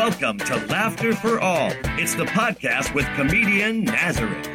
Welcome to Laughter for All. It's the podcast with comedian Nazareth.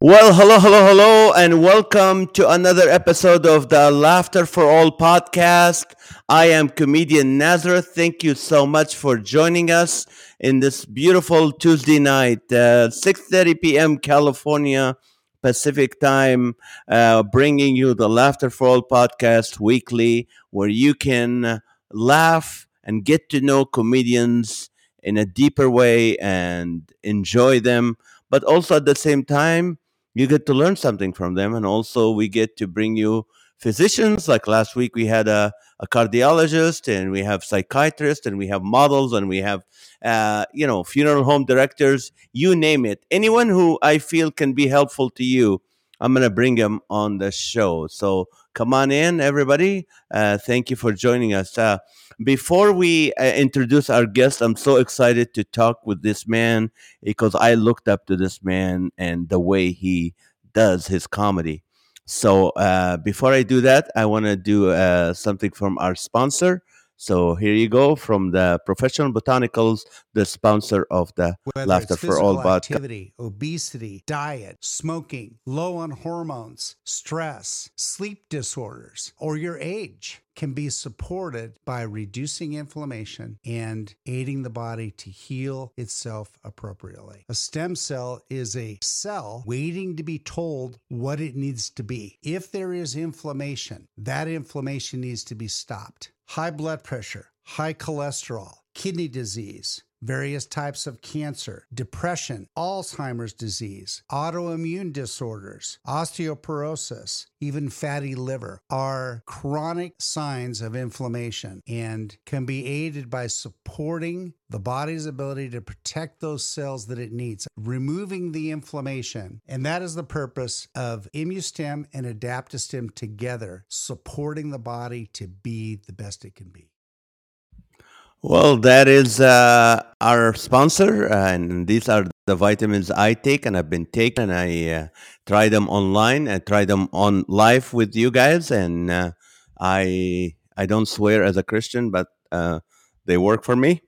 Well, hello, hello, hello, and welcome to another episode of the Laughter for All podcast. I am comedian Nazareth. Thank you so much for joining us in this beautiful Tuesday night, uh, 6.30 p.m. California Pacific time, uh, bringing you the Laughter for All podcast weekly, where you can laugh and get to know comedians in a deeper way and enjoy them, but also at the same time, you get to learn something from them. And also, we get to bring you physicians. Like last week, we had a, a cardiologist, and we have psychiatrists, and we have models, and we have, uh, you know, funeral home directors, you name it. Anyone who I feel can be helpful to you, I'm going to bring him on the show. So come on in, everybody. Uh, thank you for joining us. Uh, before we uh, introduce our guest, I'm so excited to talk with this man because I looked up to this man and the way he does his comedy. So uh, before I do that, I want to do uh, something from our sponsor. So here you go from the Professional Botanicals, the sponsor of the Whether Laughter for All podcast. activity, obesity, diet, smoking, low on hormones, stress, sleep disorders, or your age can be supported by reducing inflammation and aiding the body to heal itself appropriately. A stem cell is a cell waiting to be told what it needs to be. If there is inflammation, that inflammation needs to be stopped. High blood pressure, high cholesterol, kidney disease, various types of cancer, depression, Alzheimer's disease, autoimmune disorders, osteoporosis, even fatty liver are chronic signs of inflammation and can be aided by supporting the body's ability to protect those cells that it needs, removing the inflammation. And that is the purpose of ImmuStem and AdaptoStem together, supporting the body to be the best it can be. Well, that is uh, our sponsor, uh, and these are the vitamins I take and I've been taking. And I uh, try them online and try them on live with you guys, and uh, I I don't swear as a Christian, but uh, they work for me.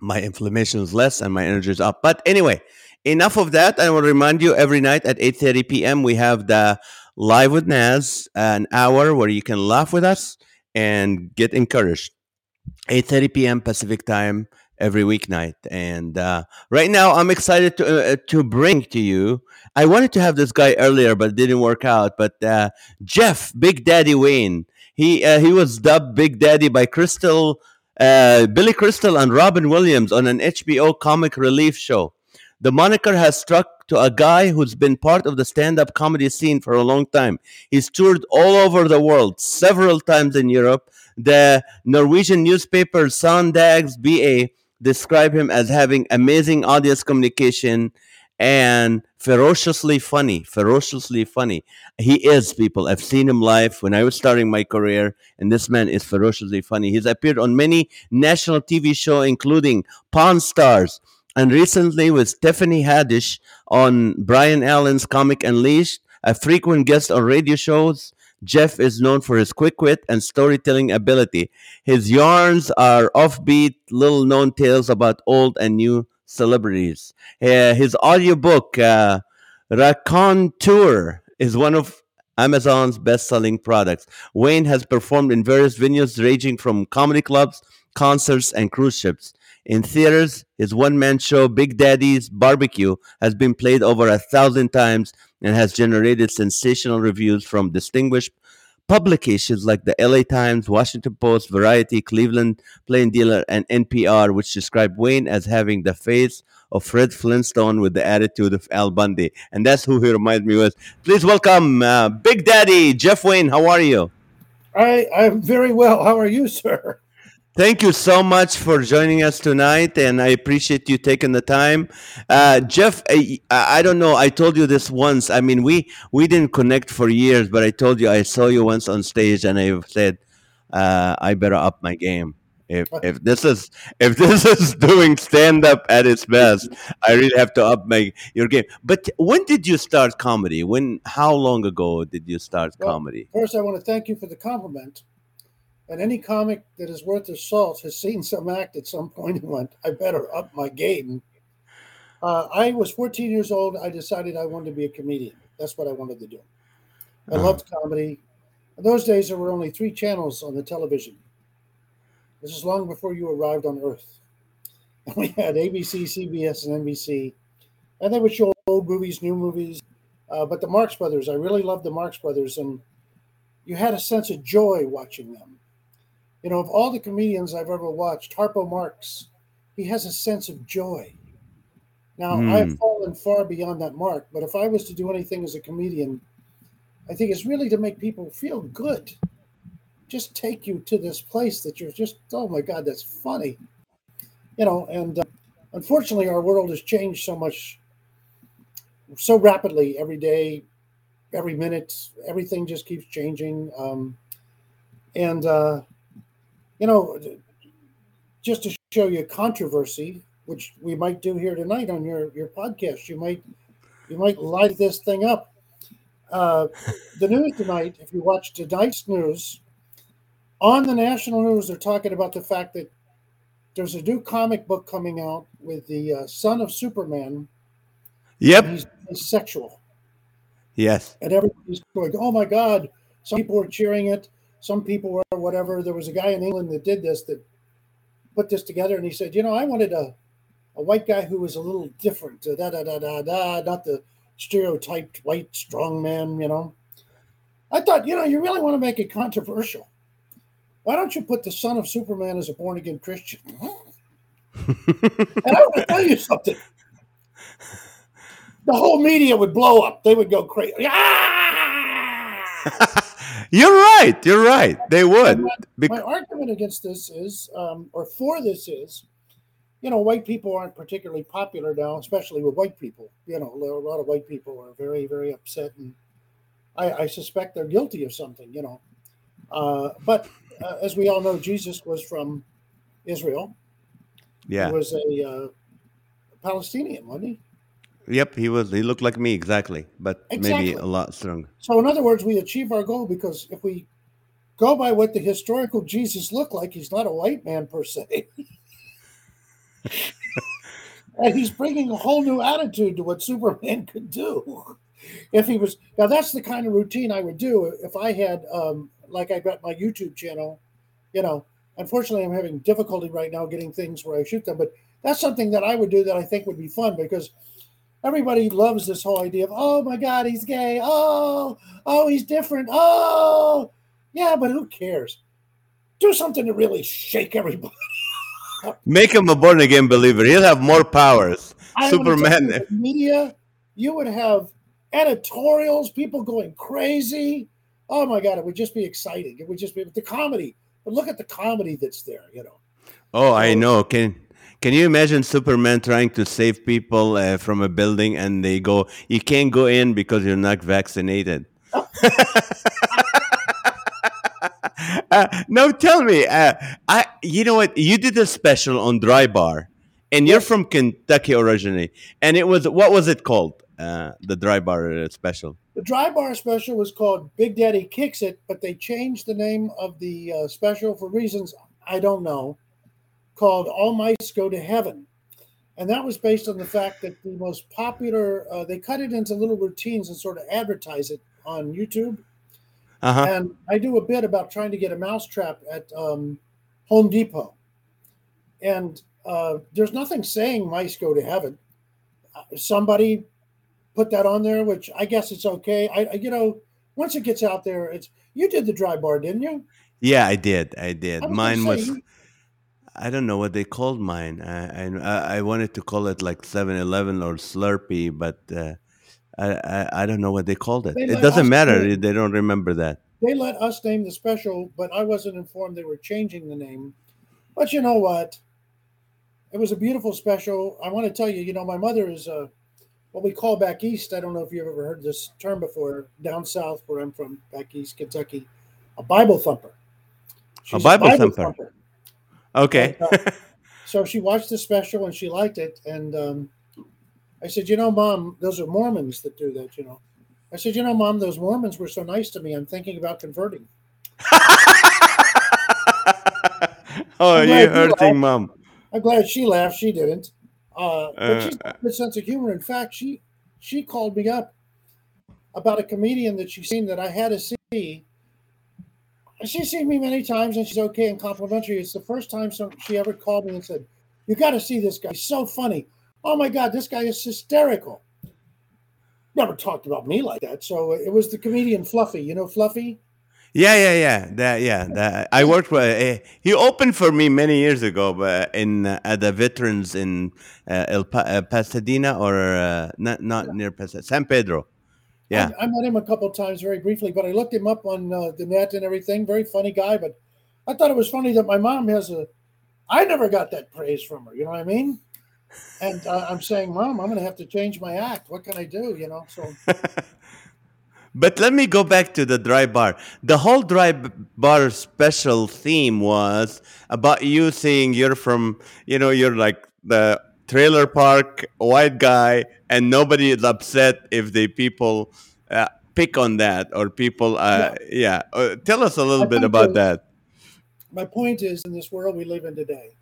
My inflammation is less and my energy is up. But anyway, enough of that. I will remind you every night at eight thirty p.m. we have the live with Naz, an hour where you can laugh with us and get encouraged. 8:30 p.m. Pacific time every weeknight. And uh, right now, I'm excited to uh, to bring to you. I wanted to have this guy earlier, but it didn't work out. But uh, Jeff, Big Daddy Wayne, he uh, he was dubbed Big Daddy by Crystal, uh, Billy Crystal, and Robin Williams on an HBO comic relief show. The moniker has struck to a guy who's been part of the stand-up comedy scene for a long time. He's toured all over the world, several times in Europe. The Norwegian newspaper Sondags BA describe him as having amazing audience communication and ferociously funny. Ferociously funny. He is, people. I've seen him live when I was starting my career, and this man is ferociously funny. He's appeared on many national TV shows, including Pawn Stars, and recently with Tiffany Haddish on Byron Allen's Comic Unleashed, a frequent guest on radio shows. Jeff is known for his quick wit and storytelling ability. His yarns are offbeat, little known tales about old and new celebrities. Uh, his audiobook, uh, Raconteur, is one of Amazon's best selling products. Wayne has performed in various venues ranging from comedy clubs, concerts, and cruise ships. In theaters, his one man show, Big Daddy's Barbecue, has been played over a thousand times and has generated sensational reviews from distinguished publications like the LA Times, Washington Post, Variety, Cleveland Plain Dealer, and NPR, which describe Wayne as having the face of Fred Flintstone with the attitude of Al Bundy. And that's who he reminds me with. Please welcome uh, Big Daddy, Jeff Wayne. How are you? I I'm very well. How are you, sir? Thank you so much for joining us tonight, and I appreciate you taking the time. Uh, Jeff, I, I don't know. I told you this once. I mean, we we didn't connect for years, but I told you I saw you once on stage, and I said uh, I better up my game. If if this is if this is doing stand up at its best, I really have to up my your game. But when did you start comedy? When? How long ago did you start Well, comedy? First, I want to thank you for the compliment. And any comic that is worth his salt has seen some act at some point and went, I better up my game. Uh, I was 14 years old. I decided I wanted to be a comedian. That's what I wanted to do. I Uh-huh. loved comedy. In those days, there were only three channels on the television. This is long before you arrived on Earth. And we had ABC, CBS, and NBC. And they would show old movies, new movies. Uh, but the Marx Brothers, I really loved the Marx Brothers. And you had a sense of joy watching them. You know, of all the comedians I've ever watched, Harpo Marx, he has a sense of joy. Now, I've Mm. fallen far beyond that mark, but if I was to do anything as a comedian, I think it's really to make people feel good. Just take you to this place that you're just, oh my God, that's funny. You know, and uh, unfortunately, our world has changed so much, so rapidly every day, every minute, everything just keeps changing. Um, and, uh, you know, just to show you controversy, which we might do here tonight on your, your podcast, you might you might light this thing up. Uh, the news tonight, if you watch tonight's news, on the national news, they're talking about the fact that there's a new comic book coming out with the uh, son of Superman. Yep. He's, he's sexual, Yes. and everybody's going, "Oh my God!" Some people are cheering it. Some people were whatever. There was a guy in England that did this that put this together, and he said, "You know, I wanted a a white guy who was a little different, uh, da da da da da, not the stereotyped white strong man." You know, I thought, you know, you really want to make it controversial. Why don't you put the son of Superman as a born again Christian? and I want to tell you something. The whole media would blow up. They would go crazy. Ah! You're right. You're right. They would. Bec- My argument against this is, um, or for this is, you know, white people aren't particularly popular now, especially with white people. You know, a lot of white people are very, very upset, and I, I suspect they're guilty of something. You know, uh, but uh, as we all know, Jesus was from Israel. yeah. He was a uh, Palestinian, wasn't he? Yep. He was. He looked like me exactly, but maybe a lot stronger. So, in other words, we achieve our goal because if we go by what the historical Jesus looked like, he's not a white man per se. and he's bringing a whole new attitude to what Superman could do. If he was now, that's the kind of routine I would do if I had, um, like, I got my YouTube channel. You know, unfortunately, I'm having difficulty right now getting things where I shoot them, but that's something that I would do that I think would be fun because everybody loves this whole idea of, oh my God, he's gay. Oh, oh, he's different. Oh, yeah, but who cares? Do something to really shake everybody. Make him a born again believer. He'll have more powers. I Superman. media, you would have editorials, people going crazy. Oh my God, it would just be exciting. It would just be the comedy. But look at the comedy that's there, you know. Oh, I know. Can Can you imagine Superman trying to save people uh, from a building and they go, "You can't go in because you're not vaccinated." uh, no, tell me. Uh, I, you know what? You did a special on Dry Bar, and you're from Kentucky originally. And it was what was it called? Uh, the Dry Bar uh, special. The dry bar special was called Big Daddy Kicks It, but they changed the name of the uh, special for reasons I don't know, called All Mice Go to Heaven. And that was based on the fact that the most popular, uh, they cut it into little routines and sort of advertise it on YouTube. Uh huh. And I do a bit about trying to get a mousetrap at um, Home Depot. And uh, there's nothing saying mice go to heaven. Uh, somebody put that on there, which I guess it's okay. I, I you know, once it gets out there, it's you did the dry bar, didn't you? Yeah, I did. I did. I was Mine was. you- I don't know what they called mine. I I, I wanted to call it like 7-Eleven or Slurpee, but uh, I, I I don't know what they called it. They It doesn't matter. do- They don't remember that. They let us name the special, but I wasn't informed they were changing the name. But you know what? It was a beautiful special. I want to tell you, you know, my mother is uh, what we call back east. I don't know if you've ever heard this term before. Down south, where I'm from, back east, Kentucky, a Bible thumper. She's Bible thumper. Okay. And, uh, so she watched the special and she liked it. And um, I said, you know, mom, those are Mormons that do that, you know. I said, you know, mom, those Mormons were so nice to me. I'm thinking about converting. Oh, you're you hurting mom. I'm glad she laughed. She didn't. Uh, but she's Uh, got a good sense of humor. In fact, she she called me up about a comedian that she's seen that I had to see. She's seen me many times and she's okay and complimentary. It's the first time some, she ever called me and said, You got to see this guy. He's so funny. Oh my God, this guy is hysterical. Never talked about me like that. So it was the comedian Fluffy. You know Fluffy? Yeah, yeah, yeah. That, yeah. That, I worked with. Uh, he opened for me many years ago, but in uh, at the veterans in uh, El pa- uh, Pasadena or uh, not not near Pasadena, San Pedro. Yeah. I, I met him a couple of times very briefly, but I looked him up on uh, the net and everything. Very funny guy, but I thought it was funny that my mom has a. I never got that praise from her. You know what I mean? And uh, I'm saying, Mom, I'm going to have to change my act. What can I do? You know, so But let me go back to the dry bar. The whole dry bar special theme was about you saying you're from, you know, you're like the trailer park white guy, and nobody is upset if the people uh, pick on that or people, uh, yeah. Uh, tell us a little I bit about the- that. my point is, in this world we live in today,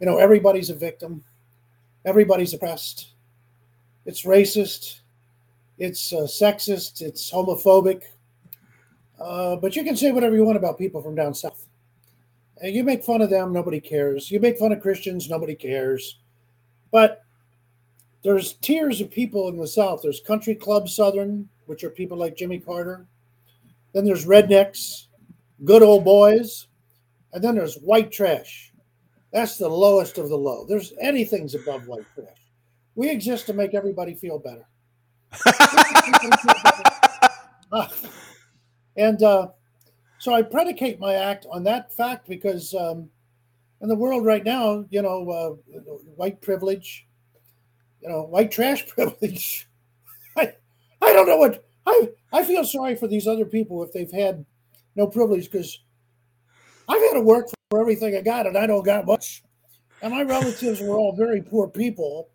you know, everybody's a victim, everybody's oppressed. It's racist, it's uh, sexist, it's homophobic. Uh, but you can say whatever you want about people from down south. And you make fun of them, nobody cares. You make fun of Christians, nobody cares. But there's tiers of people in the South. There's Country Club Southern, which are people like Jimmy Carter. Then there's rednecks, good old boys, and then there's white trash. That's the lowest of the low. There's anything's above white trash. We exist to make everybody feel better. And uh, so I predicate my act on that fact because um, in the world right now, you know, uh, white privilege, you know, white trash privilege. I, I don't know what I I feel sorry for these other people if they've had no privilege because I've had to work for everything I got and I don't got much. And my relatives were all very poor people.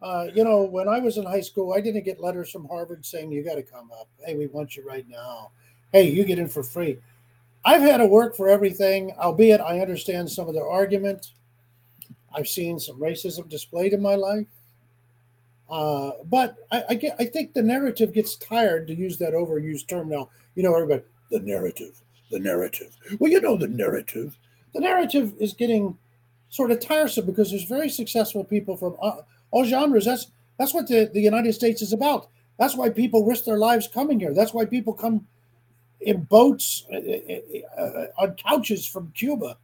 Uh, you know, when I was in high school, I didn't get letters from Harvard saying you got to come up. Hey, we want you right now. Hey, you get in for free. I've had to work for everything, albeit I understand some of their argument. I've seen some racism displayed in my life. Uh, but I, I get, I think the narrative gets tired to use that overused term now. You know, everybody, the narrative, the narrative. Well, you know, the narrative. The narrative is getting sort of tiresome because there's very successful people from all genres. That's that's what the, the United States is about. That's why people risk their lives coming here. That's why people come in boats uh, uh, uh, on couches from Cuba.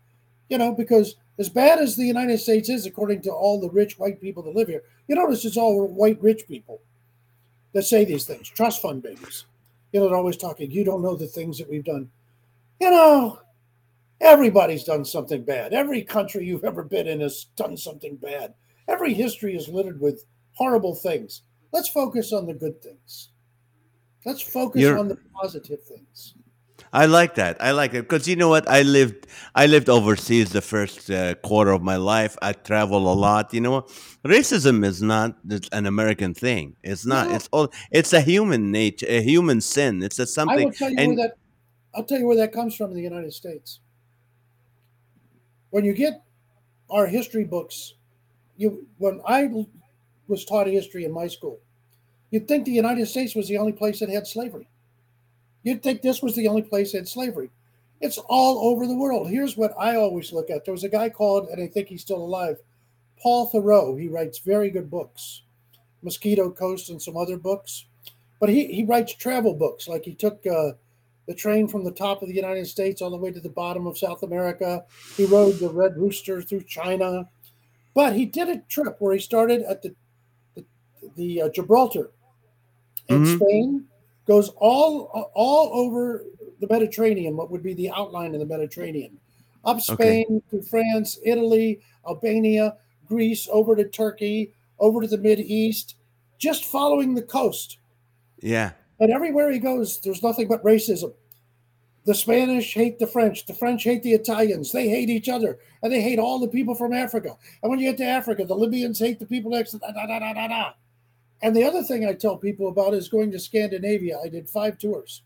You know, because as bad as the United States is, according to all the rich white people that live here, you notice it's all white rich people that say these things. Trust fund babies. You know, they're always talking. You don't know the things that we've done. You know, everybody's done something bad. Every country you've ever been in has done something bad. Every history is littered with horrible things. Let's focus on the good things. Let's focus You're- on the positive things. I like that. I like it because you know what? I lived I lived overseas the first uh, quarter of my life. I travel a lot. You know, what? racism is not an American thing. It's not. No. It's all. It's a human nature, a human sin. It's a something. I will tell you and where that I'll tell you where that comes from in the United States. When you get our history books, you when I was taught history in my school, you'd think the United States was the only place that had slavery. You'd think this was the only place that had slavery. It's all over the world. Here's what I always look at. There was a guy called, and I think he's still alive, Paul Theroux. He writes very good books, Mosquito Coast and some other books. But he, he writes travel books. Like he took uh, the train from the top of the United States all the way to the bottom of South America. He rode the Red Rooster through China. But he did a trip where he started at the the, the uh, Gibraltar in Mhm. Spain, goes all all over the Mediterranean, what would be the outline of the Mediterranean, up Okay. Spain to France, Italy, Albania, Greece, over to Turkey, over to the Mid East, just following the coast. yeah, And everywhere he goes, there's nothing but racism. The Spanish hate the French. The French hate the Italians. They hate each other. And they hate all the people from Africa. And when you get to Africa, the Libyans hate the people next da, da, da, da, da. And the other thing I tell people about is going to Scandinavia. I did five tours.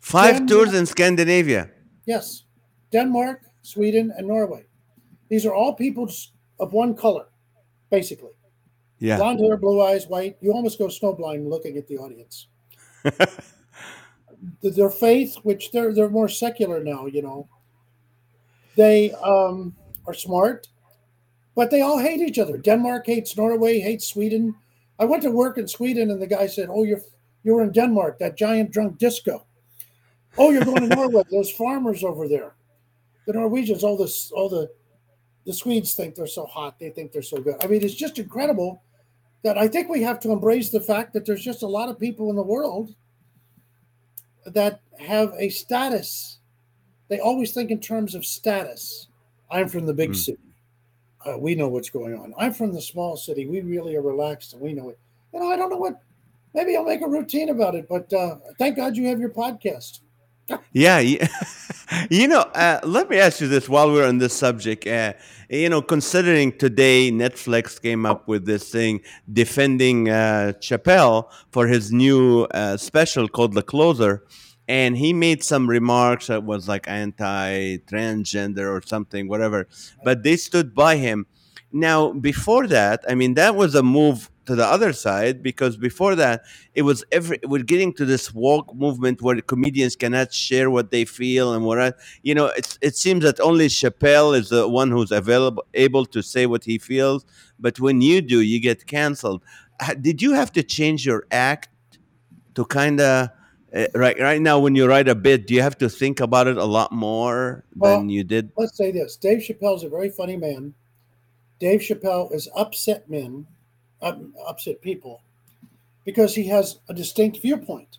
five tours in Scandinavia. Yes. Denmark, Sweden, and Norway. These are all people of one color, basically. Yeah. Blonde hair, blue eyes, white. You almost go snowblind looking at the audience. their faith, which they're they're more secular now, you know. They um, are smart, but they all hate each other. Denmark hates Norway, hates Sweden. I went to work in Sweden, and the guy said, "Oh, you're you were in Denmark, that giant drunk disco. Oh, you're going to Norway, those farmers over there. The Norwegians, all this, all the the Swedes think they're so hot. They think they're so good. I mean, it's just incredible that I think we have to embrace the fact that there's just a lot of people in the world that have a status. They always think in terms of status. I'm from the big mm. city. Uh, we know what's going on. I'm from the small city. We really are relaxed and we know it. You know, I don't know what. Maybe I'll make a routine about it. But uh, thank God you have your podcast. yeah, you know, uh, let me ask you this while we're on this subject. Uh, you know, considering today Netflix came up with this thing defending uh, Chappelle for his new uh, special called The Closer, and he made some remarks that was like anti-transgender or something, whatever. But they stood by him. Now, before that, I mean, that was a move to the other side because before that it was every we're getting to this woke movement where comedians cannot share what they feel and what you know it, it seems that only chappelle is the one who's available able to say what he feels but when you do you get canceled did you have to change your act to kind of Eh, right right now when you write a bit do you have to think about it a lot more well, than you did let's say this dave chappelle's a very funny man dave chappelle is upset men upset people because he has a distinct viewpoint.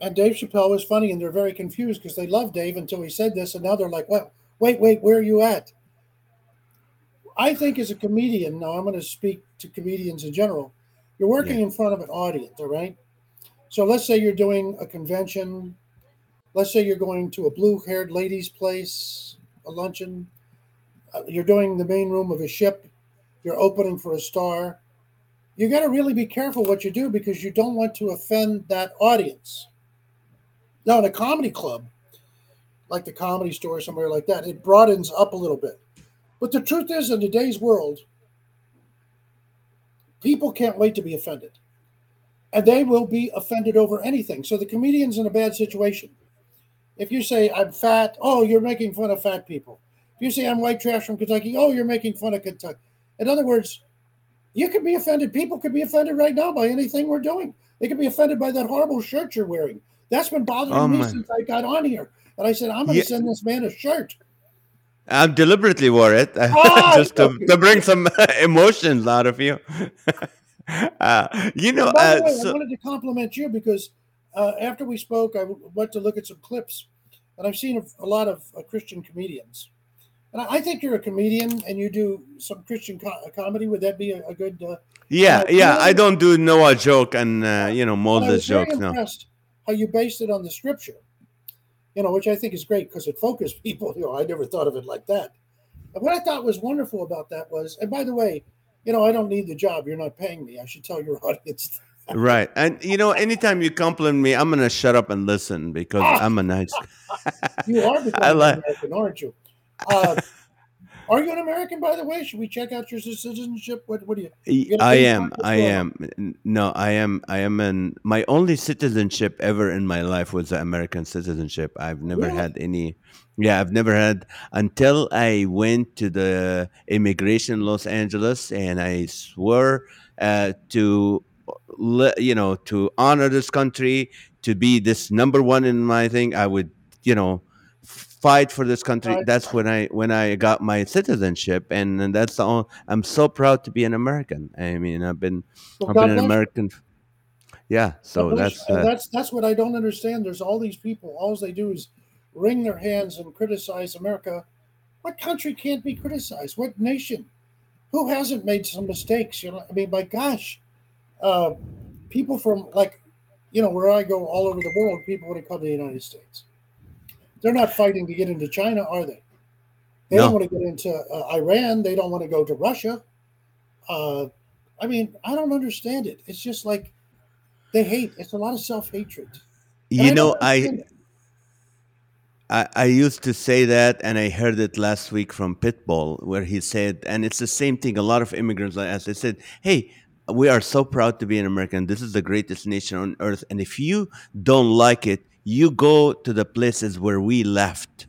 And Dave Chappelle was funny, and they're very confused because they love Dave until he said this, and now they're like, "Well, wait, wait, where are you at?" I think as a comedian, now I'm going to speak to comedians in general. You're working yeah. in front of an audience, all right? So let's say you're doing a convention. Let's say you're going to a blue-haired lady's place, a luncheon. Uh, you're doing the main room of a ship you're opening for a star. You got to really be careful what you do because you don't want to offend that audience. Now, in a comedy club, like the comedy store or somewhere like that, it broadens up a little bit. But the truth is, in today's world, people can't wait to be offended. And they will be offended over anything. So the comedian's in a bad situation. If you say, I'm fat, oh, you're making fun of fat people. If you say, I'm white trash from Kentucky, oh, you're making fun of Kentucky. In other words, you could be offended. People could be offended right now by anything we're doing. They could be offended by that horrible shirt you're wearing. That's been bothering oh, me my. since I got on here. And I said, I'm going to yeah. send this man a shirt. I deliberately wore it oh, just to, to bring some emotions out of you. uh, you know, uh, way, so- I wanted to compliment you because uh, after we spoke, I went to look at some clips, and I've seen a, a lot of uh, Christian comedians and I think you're a comedian and you do some Christian co- comedy. Would that be a, a good? Uh, yeah, uh, yeah. I don't do Noah joke and uh, you know Moses jokes. No. How you based it on the scripture, you know, which I think is great because it focused people. You know, I never thought of it like that. And what I thought was wonderful about that was, and by the way, you know, I don't need the job. You're not paying me. I should tell your audience. That. right, and you know, anytime you compliment me, I'm gonna shut up and listen because I'm a nice. you are becoming like, American, aren't you? Uh, are you an American, by the way? Should we check out your citizenship? What, what do you? I am. I am. No, I am. I am in. My only citizenship ever in my life was the American citizenship. I've never really? had any. Yeah, I've never had until I went to the immigration Los Angeles and I swore uh, to, you know, to honor this country, to be this number one in my thing. I would, you know, fight for this country. That's when I when I got my citizenship, and, and that's the only, I'm so proud to be an American. I mean, I've been well, I've been an American. Yeah, so that's uh, that's that's what I don't understand. There's all these people. All they do is wring their hands and criticize America. What country can't be criticized? What nation? Who hasn't made some mistakes? You know, I mean, my gosh, uh, people from like, you know, where I go all over the world, people want to come to the United States they're not fighting to get into China, are they? They no. don't want to get into uh, Iran. They don't want to go to Russia. Uh, I mean, I don't understand it. It's just like they hate. It's a lot of self hatred. You know, I I, I used to say that, and I heard it last week from Pitbull, where he said, and it's the same thing. A lot of immigrants like us, they said, "Hey, we are so proud to be an American. This is the greatest nation on earth, and if you don't like it, you go to the places where we left."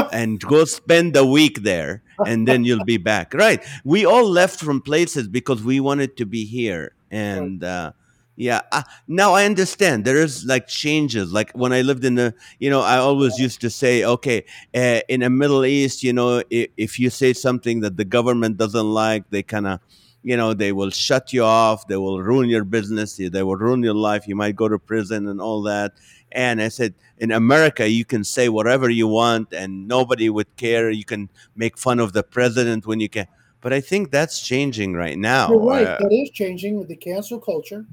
and go spend a week there and then you'll be back. Right. We all left from places because we wanted to be here. And uh, yeah uh, now i understand. There is like changes. Like when i lived in the you know i always used to say okay uh, in the middle east you know if, if you say something that the government doesn't like they kind of you know they will shut you off. They will ruin your business. They will ruin your life. You might go to prison and all that and i said in america you can say whatever you want and nobody would care you can make fun of the president when you can but i think that's changing right now You're right. Uh, that is changing with the cancel culture.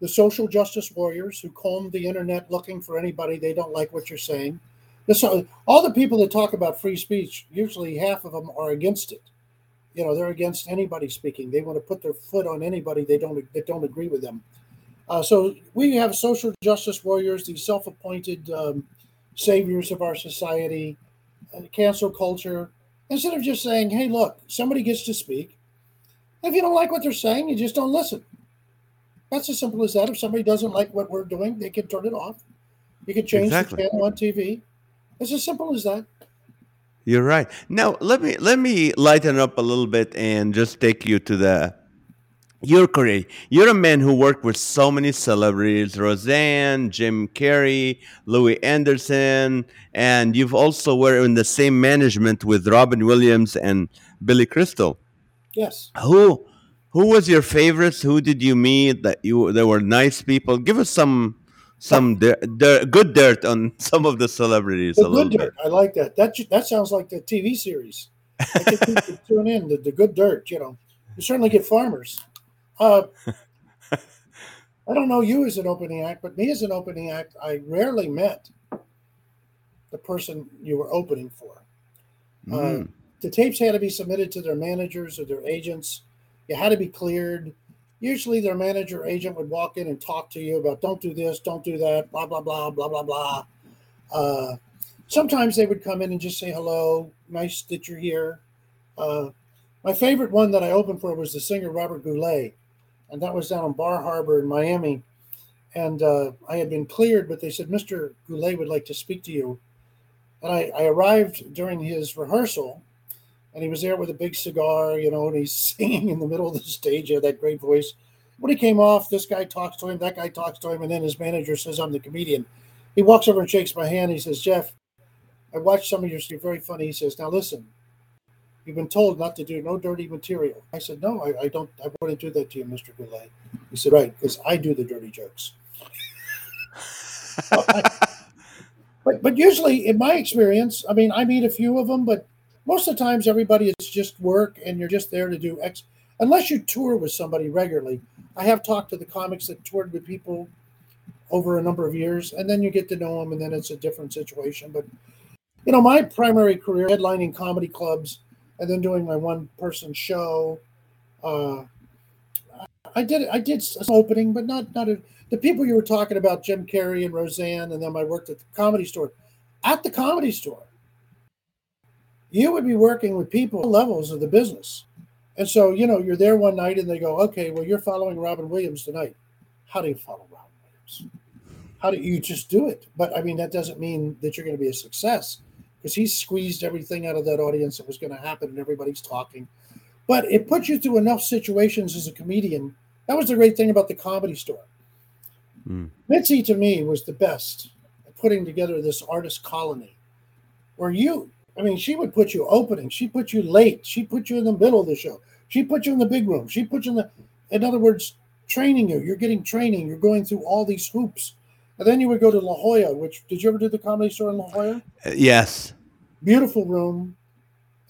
The social justice warriors who comb the internet looking for anybody they don't like what you're saying. This, all the people that talk about free speech, usually half of them are against it. You know, they're against anybody speaking. They want to put their foot on anybody they don't that don't agree with them. Uh, so we have social justice warriors, these self-appointed um, saviors of our society, uh, cancel culture. Instead of just saying, "Hey, look, somebody gets to speak," if you don't like what they're saying, you just don't listen. That's as simple as that. If somebody doesn't like what we're doing, they can turn it off. You can change Exactly. the channel on TV. It's as simple as that. You're right. Now let me let me lighten up a little bit and just take you to the your career. You're a man who worked with so many celebrities: Roseanne, Jim Carrey, Louie Anderson, and you've also were in the same management with Robin Williams and Billy Crystal. Yes. Who who was your favorites? Who did you meet that you they were nice people? Give us some some oh. dir- dir- good dirt on some of the celebrities The a little good bit. dirt. I like that. That that sounds like the TV series. I think people tune in the, the good dirt. You know, you certainly get farmers. Uh, I don't know you as an opening act, but me as an opening act, I rarely met the person you were opening for. Uh, Mm. the tapes had to be submitted to their managers or their agents. You had to be cleared. Usually, their manager or agent would walk in and talk to you about don't do this, don't do that, blah blah blah blah blah blah. Uh, sometimes they would come in and just say hello, nice that you're here. Uh, my favorite one that I opened for was the singer Robert Goulet, and that was down in Bal Harbour in Miami. And uh, I had been cleared, but they said Mr. Goulet would like to speak to you. And I, I arrived during his rehearsal, and he was there with a big cigar, you know, and he's singing in the middle of the stage. He had that great voice. When he came off, this guy talks to him, that guy talks to him, and then his manager says, I'm the comedian. He walks over and shakes my hand. He says, Jeff, I watched some of your you're very funny. He says, Now listen, you've been told not to do no dirty material. I said, No, I, I don't I wouldn't do that to you, Mr. Goulet. He said, Right, because I do the dirty jokes. But but usually, in my experience, I mean, I meet a few of them, but most of the times, everybody is just work, and you're just there to do X. Unless you tour with somebody regularly, I have talked to the comics that toured with people over a number of years, and then you get to know them, and then it's a different situation. But you know, my primary career headlining comedy clubs, and then doing my one-person show. Uh, I did I did some opening, but not not a, the people you were talking about, Jim Carrey and Roseanne, and then I worked at the comedy store. At the comedy store, you would be working with people levels of the business. And so, you know, you're there one night and they go, okay, well, you're following Robin Williams tonight. How do you follow Robin Williams? How do you just do it? But I mean, that doesn't mean that you're going to be a success because he squeezed everything out of that audience that was going to happen and everybody's talking. But it puts you through enough situations as a comedian. That was the great thing about the comedy store. Mm. Mitzi to me was the best at putting together this artist colony where you, I mean, she would put you opening, she put you late, she put you in the middle of the show, she put you in the big room, she put you in the, in other words, training you. You're getting training, you're going through all these hoops. And then you would go to La Jolla, which did you ever do the comedy store in La Jolla? Uh, yes. Beautiful room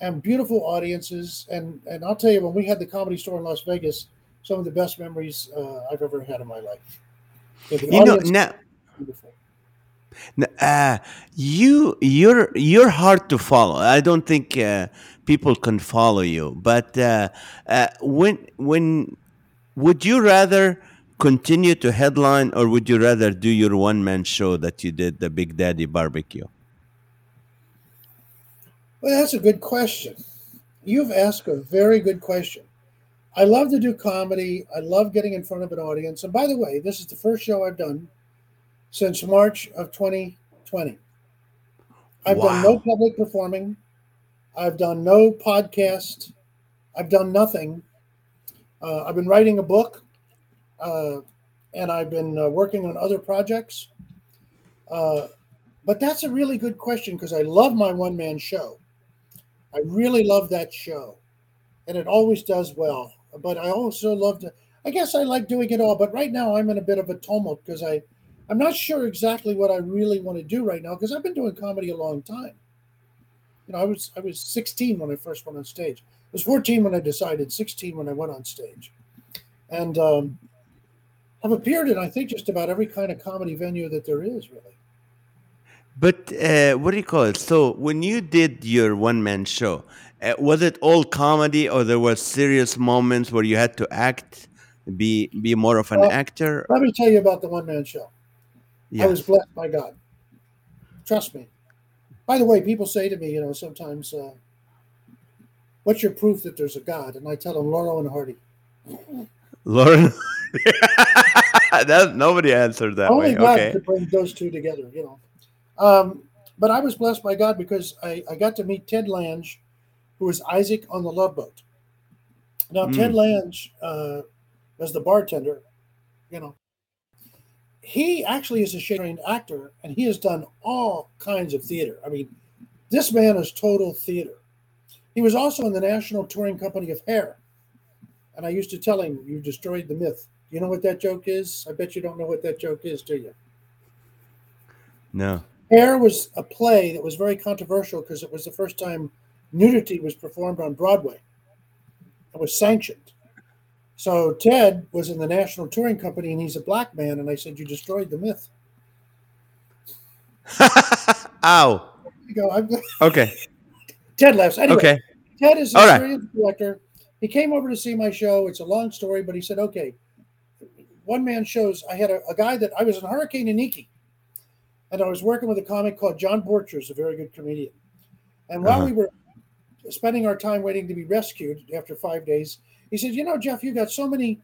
and beautiful audiences. And and I'll tell you, when we had the comedy store in Las Vegas, some of the best memories uh, I've ever had in my life. Yeah, You know now. Uh, you you're you're hard to follow. I don't think uh, people can follow you. But uh, uh, when when would you rather continue to headline, or would you rather do your one man show that you did, the Big Daddy Barbecue? Well, that's a good question. You've asked a very good question. I love to do comedy. I love getting in front of an audience. And by the way, this is the first show I've done since March of 2020. I've done no public performing. I've done no podcast. I've done nothing. Uh, I've been writing a book, uh, and I've been uh, working on other projects. Uh, but that's a really good question because I love my one man show. I really love that show, and it always does well. But I also love to. I guess I like doing it all. But right now, I'm in a bit of a tumult because I, I'm not sure exactly what I really want to do right now because I've been doing comedy a long time. You know, I was I was 16 when I first went on stage. I was 14 when I decided. 16 when I went on stage, and um, I've appeared in I think just about every kind of comedy venue that there is really. But uh, what do you call it? So when you did your one man show, uh, was it all comedy, or there were serious moments where you had to act, be be more of an Well, actor? Let me tell you about the one man show. I was blessed by God. Trust me. By the way, people say to me, you know, sometimes, uh, "What's your proof that there's a God?" And I tell them, Laurel and Hardy. Lauren, that nobody answered that Only way. God Okay. could bring those two together, you know. Um, but I was blessed by God because I, I got to meet Ted Lange, who was Isaac on the Love Boat. Now, Ted Mm. Lange uh, was the bartender, you know. He actually is a trained actor, and he has done all kinds of theater. I mean, this man is total theater. He was also in the National Touring Company of Hair. And I used to tell him, You destroyed the myth. You know what that joke is? I bet you don't know what that joke is, do you? No. Hair was a play that was very controversial because it was the first time nudity was performed on Broadway. It was sanctioned. So Ted was in the National Touring Company and he's a black man. And I said, You destroyed the myth. Ow. You go, I'm Okay. Ted laughs. Anyway, Okay. Ted is a right. director. He came over to see my show. It's a long story, but he said, okay, one man shows. I had a, a guy that I was in Hurricane Iniki, and I was working with a comic called John Borchers, a very good comedian. And while Uh-huh. we were spending our time waiting to be rescued after five days, he said, you know, Jeff, you got so many,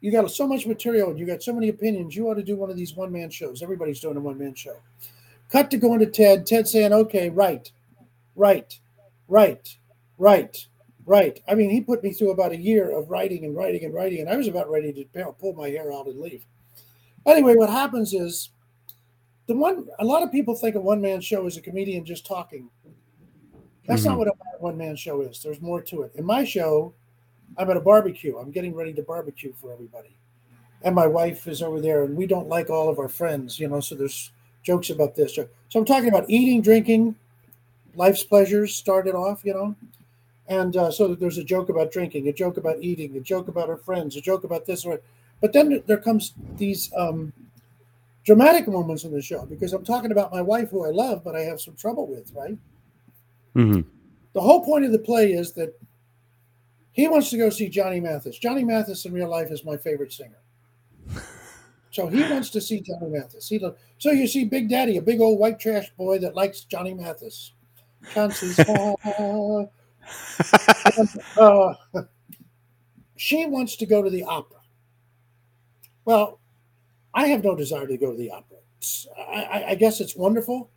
you got so much material, and you got so many opinions. You ought to do one of these one man shows. Everybody's doing a one man show. Cut to going to Ted. Ted saying, okay, right, right, right, right, right. I mean, he put me through about a year of writing and writing and writing, and I was about ready to pull my hair out and leave. Anyway, what happens is the one a lot of people think a one man show is a comedian just talking. That's not Mhm. what a one man show is. There's more to it. In my show, I'm at a barbecue. I'm getting ready to barbecue for everybody. And my wife is over there, and we don't like all of our friends, you know, so there's jokes about this. So I'm talking about eating, drinking, life's pleasures started off, you know. And uh, so there's a joke about drinking, a joke about eating, a joke about our friends, a joke about this or but then there comes these um, dramatic moments in the show because I'm talking about my wife who I love, but I have some trouble with, right? hmm The whole point of the play is that he wants to go see Johnny Mathis. Johnny Mathis in real life is my favorite singer. So he wants to see Johnny Mathis. He so you see Big Daddy, a big old white trash boy that likes Johnny Mathis. Chances are, uh, she wants to go to the opera. Well, I have no desire to go to the opera. I, I, guess it's wonderful,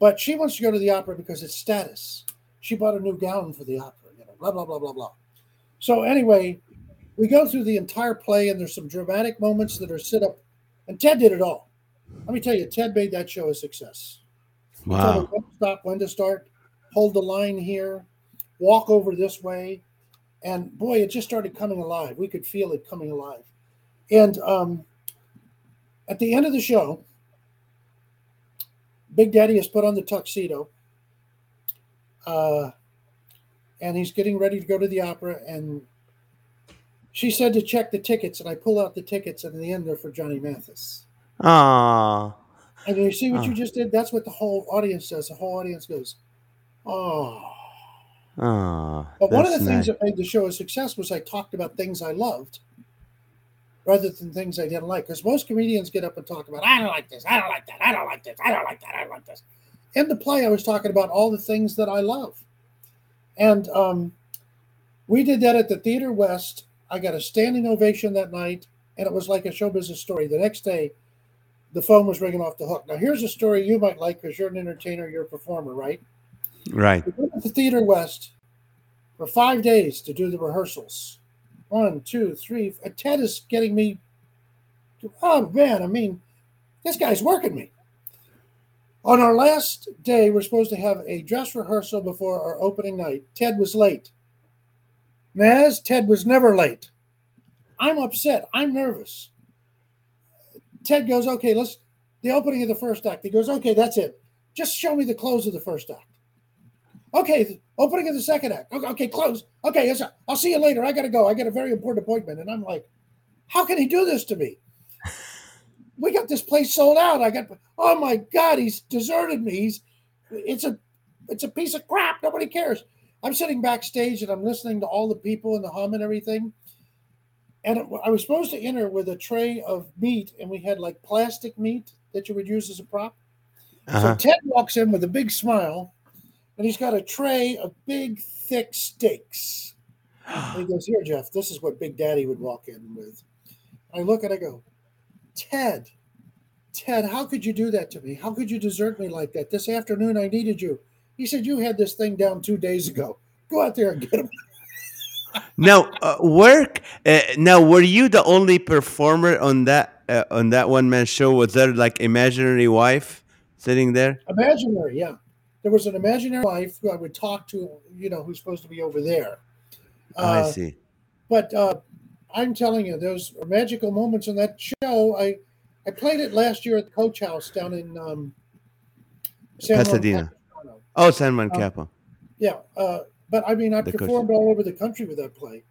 but she wants to go to the opera because it's status. She bought a new gown for the opera, you know, blah, blah, blah, blah, blah. So, anyway, we go through the entire play, and there's some dramatic moments that are set up, and Ted did it all. Let me tell you, Ted made that show a success. Wow. when to stop, when to start, hold the line here, walk over this way. And boy, it just started coming alive. We could feel it coming alive. And um, at the end of the show, Big Daddy has put on the tuxedo. Uh, and he's getting ready to go to the opera. And she said to check the tickets. And I pull out the tickets, and in the end, they're for Johnny Mathis. Ah. And you see what you Oh. just did? That's what the whole audience does. The whole audience goes, oh. Ah. But one of the that's things that made the show a success was I talked about things I loved rather than things I didn't like. Because most comedians get up and talk about, I don't like this, I don't like that, I don't like this, I don't like that, I don't like this. in the play, I was talking about all the things that I love. And um, we did that at the Theater West. I got a standing ovation that night, and it was like a show business story. The next day, the phone was ringing off the hook. Now, here's a story you might like because you're an entertainer, you're a performer, right? Right. We went to the Theater West for five days to do the rehearsals. One, two, three. Ted is getting me. Oh man, I mean, this guy's working me. On our last day, we're supposed to have a dress rehearsal before our opening night. Ted was late. Naz, Ted was never late. I'm upset. I'm nervous. Ted goes, okay, let's the opening of the first act. He goes, okay, that's it. Just show me the close of the first act. Okay, opening of the second act. Okay, okay close. Okay, yes, I'll see you later. I gotta go. I got a very important appointment. And I'm like, how can he do this to me? we got this place sold out. I got oh my god, he's deserted me. He's it's a it's a piece of crap. Nobody cares. I'm sitting backstage and I'm listening to all the people and the hum and everything. And I was supposed to enter with a tray of meat, and we had like plastic meat that you would use as a prop. Uh-huh. So Ted walks in with a big smile, and he's got a tray of big, thick steaks. And he goes, Here, Jeff, this is what Big Daddy would walk in with. I look and I go, Ted, Ted, how could you do that to me? How could you desert me like that? This afternoon I needed you. He said, You had this thing down two days ago. Go out there and get him. now, uh, work. Uh, now, were you the only performer on that uh, on that one man show? Was there like imaginary wife sitting there? Imaginary, yeah. There was an imaginary wife who I would talk to, you know, who's supposed to be over there. Oh, I uh, see. But uh, I'm telling you, those magical moments in that show. I I played it last year at the Coach House down in um, San Pasadena. Oh, San Juan uh, Capo. yeah, uh, but I mean, I the performed coach. all over the country with that play.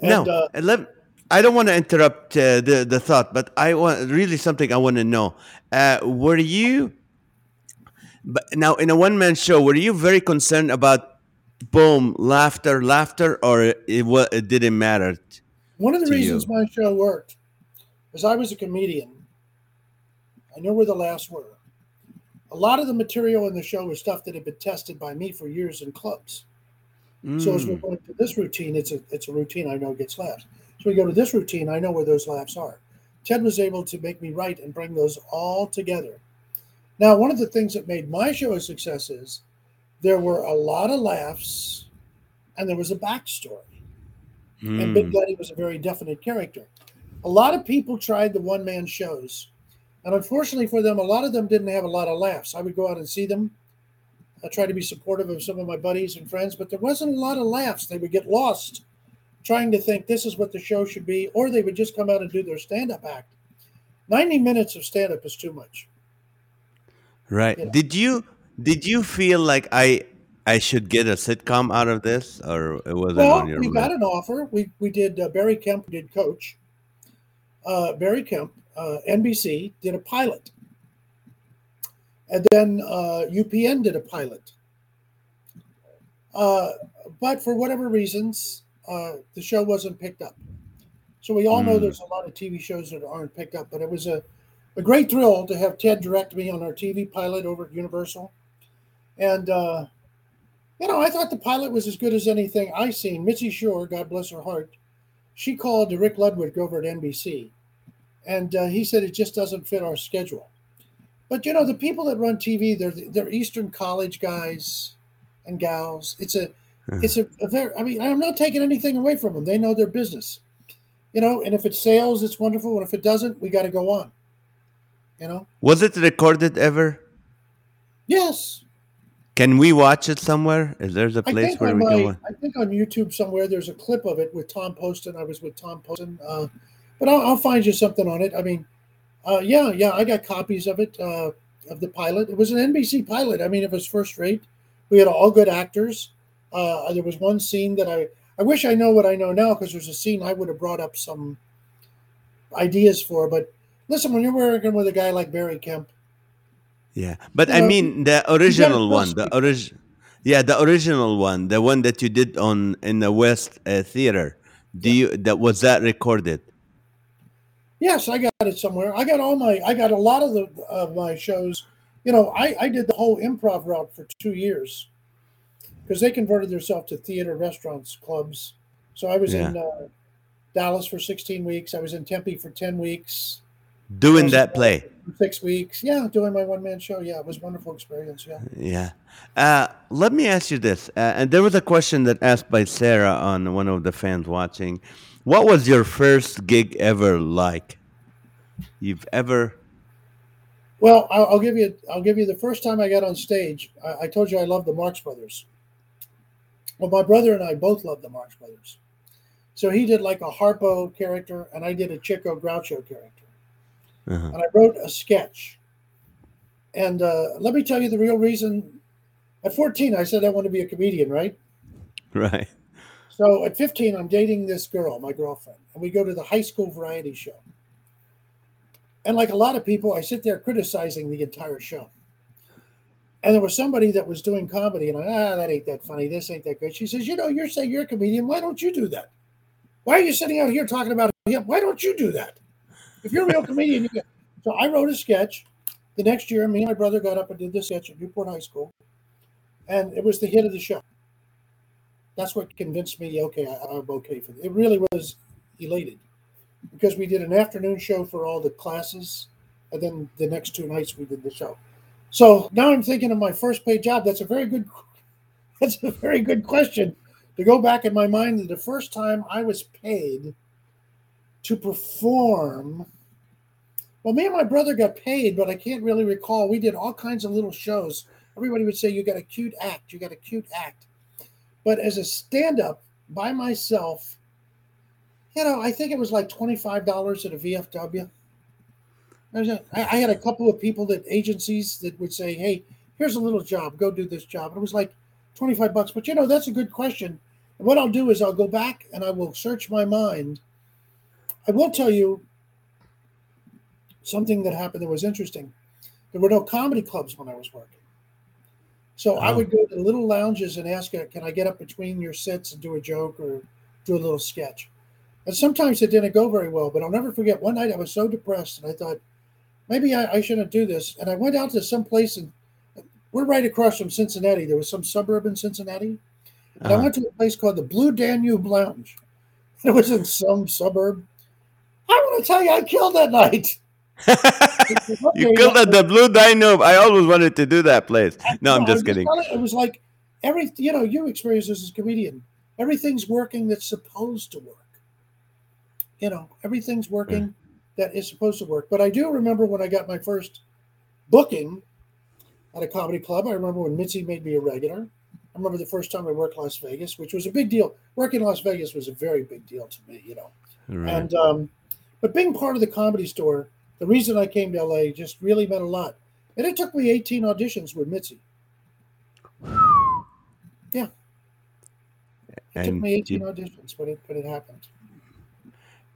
And, no, uh, let, I don't want to interrupt uh, the the thought, but I want really something I want to know. Uh, were you? But now, in a one man show, were you very concerned about boom laughter, laughter, or it, it didn't matter? One of the reasons you. my show worked is I was a comedian. I knew where the laughs were. A lot of the material in the show was stuff that had been tested by me for years in clubs. Mm. So as we're mm. going to this routine, it's a it's a routine I know gets laughs. So we go to this routine, I know where those laughs are. Ted was able to make me write and bring those all together. Now, one of the things that made my show a success is there were a lot of laughs and there was a backstory. Mm. And Big hmm. Daddy was a very definite character. A lot of people tried the one man shows. And unfortunately for them, a lot of them didn't have a lot of laughs. I would go out and see them. I try to be supportive of some of my buddies and friends, but there wasn't a lot of laughs. They would get lost trying to think this is what the show should be, or they would just come out and do their stand up act. 90 minutes of stand up is too much. Right. You know? Did you did you feel like I I should get a sitcom out of this, or it wasn't well, on your? we got an offer. We we did. Uh, Barry Kemp did Coach. Uh, Barry Kemp, uh, NBC did a pilot, and then uh, UPN did a pilot. Uh, but for whatever reasons, uh, the show wasn't picked up. So we all mm. know hmm. there's a lot of TV shows that aren't picked up. But it was a, a great thrill to have Ted direct me on our TV pilot over at Universal, and you know, I thought the pilot was as good as anything I seen. Mitzi Shore, God bless her heart, she called to Rick Ludwig over at NBC, and uh, he said it just doesn't fit our schedule. But you know, the people that run TV, they're they're Eastern College guys and gals. It's a uh-huh. it's a, a very. I mean, I'm not taking anything away from them. They know their business, you know. And if it sales, it's wonderful. And if it doesn't, we got to go on. You know. Was it recorded ever? Yes. Can we watch it somewhere? Is there a place where we my, can watch? I think on YouTube somewhere there's a clip of it with Tom Poston. I was with Tom Poston, uh, but I'll, I'll, find you something on it. I mean, uh, yeah, yeah, I got copies of it uh, of the pilot. It was an NBC pilot. I mean, it was first rate. We had all good actors. Uh, there was one scene that I I wish I know what I know now because there's a scene I would have brought up some ideas for. But listen, when you're working with a guy like Barry Kemp, yeah, but I mean the original one, the original. Yeah, the original one, the one that you did on in the West uh, Theater. Do you that was that recorded? Yes, I got it somewhere. I got all my I got a lot of the of my shows you know, I, I did the whole improv route for two years because they converted themselves to theater, restaurants, clubs. So I was in uh, Dallas for 16 weeks. I was in Tempe for 10 weeks. Doing that play. Six weeks. Yeah, doing my one man show. Yeah, it was a wonderful experience. Yeah. Yeah. Uh, let me ask you this. Uh, and there was a question that asked by Sarah on one of the fans watching. What was your first gig ever like? You've ever well, I'll, I'll, give you. I'll give you the first time I got on stage. I, I, told you I love the Marx Brothers. Well, my brother and I both love the Marx Brothers. So he did like a Harpo character, and I did a Chico Groucho character. Uh-huh. And I wrote a sketch. And uh, let me tell you the real reason. At 14, I said I want to be a comedian, right? Right. So at 15, I'm dating this girl, my girlfriend, and we go to the high school variety show. And like a lot of people, I sit there criticizing the entire show. And there was somebody that was doing comedy, and I, ah, that ain't that funny. This ain't that good. She says, You know, you're saying you're a comedian. Why don't you do that? Why are you sitting out here talking about him? Why don't you do that? If you're a real comedian, you. So I wrote a sketch. The next year, me and my brother got up and did this sketch at Newport High School, and it was the hit of the show. That's what convinced me, okay, I, am okay for it. It really was elated because we did an afternoon show for all the classes, and then the next two nights we did the show. So now I'm thinking of my first paid job. That's a very good. That's a very good question to go back in my mind. The first time I was paid to perform. Well, me and my brother got paid, but I can't really recall. We did all kinds of little shows. Everybody would say, You got a cute act, you got a cute act. But as a stand up by myself, you know, I think it was like $25 at a VFW. I had a couple of people that agencies that would say, Hey, here's a little job, go do this job. It was like 25 bucks. But you know, that's a good question. What I'll do is I'll go back and I will search my mind. I will tell you something that happened that was interesting. There were no comedy clubs when I was working. So oh. I would go to little lounges and ask, Can I get up between your sets and do a joke or do a little sketch? And sometimes it didn't go very well, but I'll never forget one night I was so depressed and I thought, maybe I, I shouldn't do this. And I went out to some place and we're right across from Cincinnati. There was some suburb in Cincinnati. And uh-huh. I went to a place called the Blue Danube Lounge. It was in some suburb. I want to tell you, I killed that night. you killed at the Blue Danube. I always wanted to do that place. No, I'm just kidding. It was like every, you know, you experience this as a comedian. Everything's working that's supposed to work you know, everything's working that is supposed to work. But I do remember when I got my first booking at a comedy club. I remember when Mitzi made me a regular. I remember the first time I worked Las Vegas, which was a big deal. Working Las Vegas was a very big deal to me, you know. Right. And um, but being part of the comedy store, the reason I came to LA just really meant a lot. And it took me 18 auditions with Mitzi. Yeah. It and took me 18 you, auditions, but it but it happened.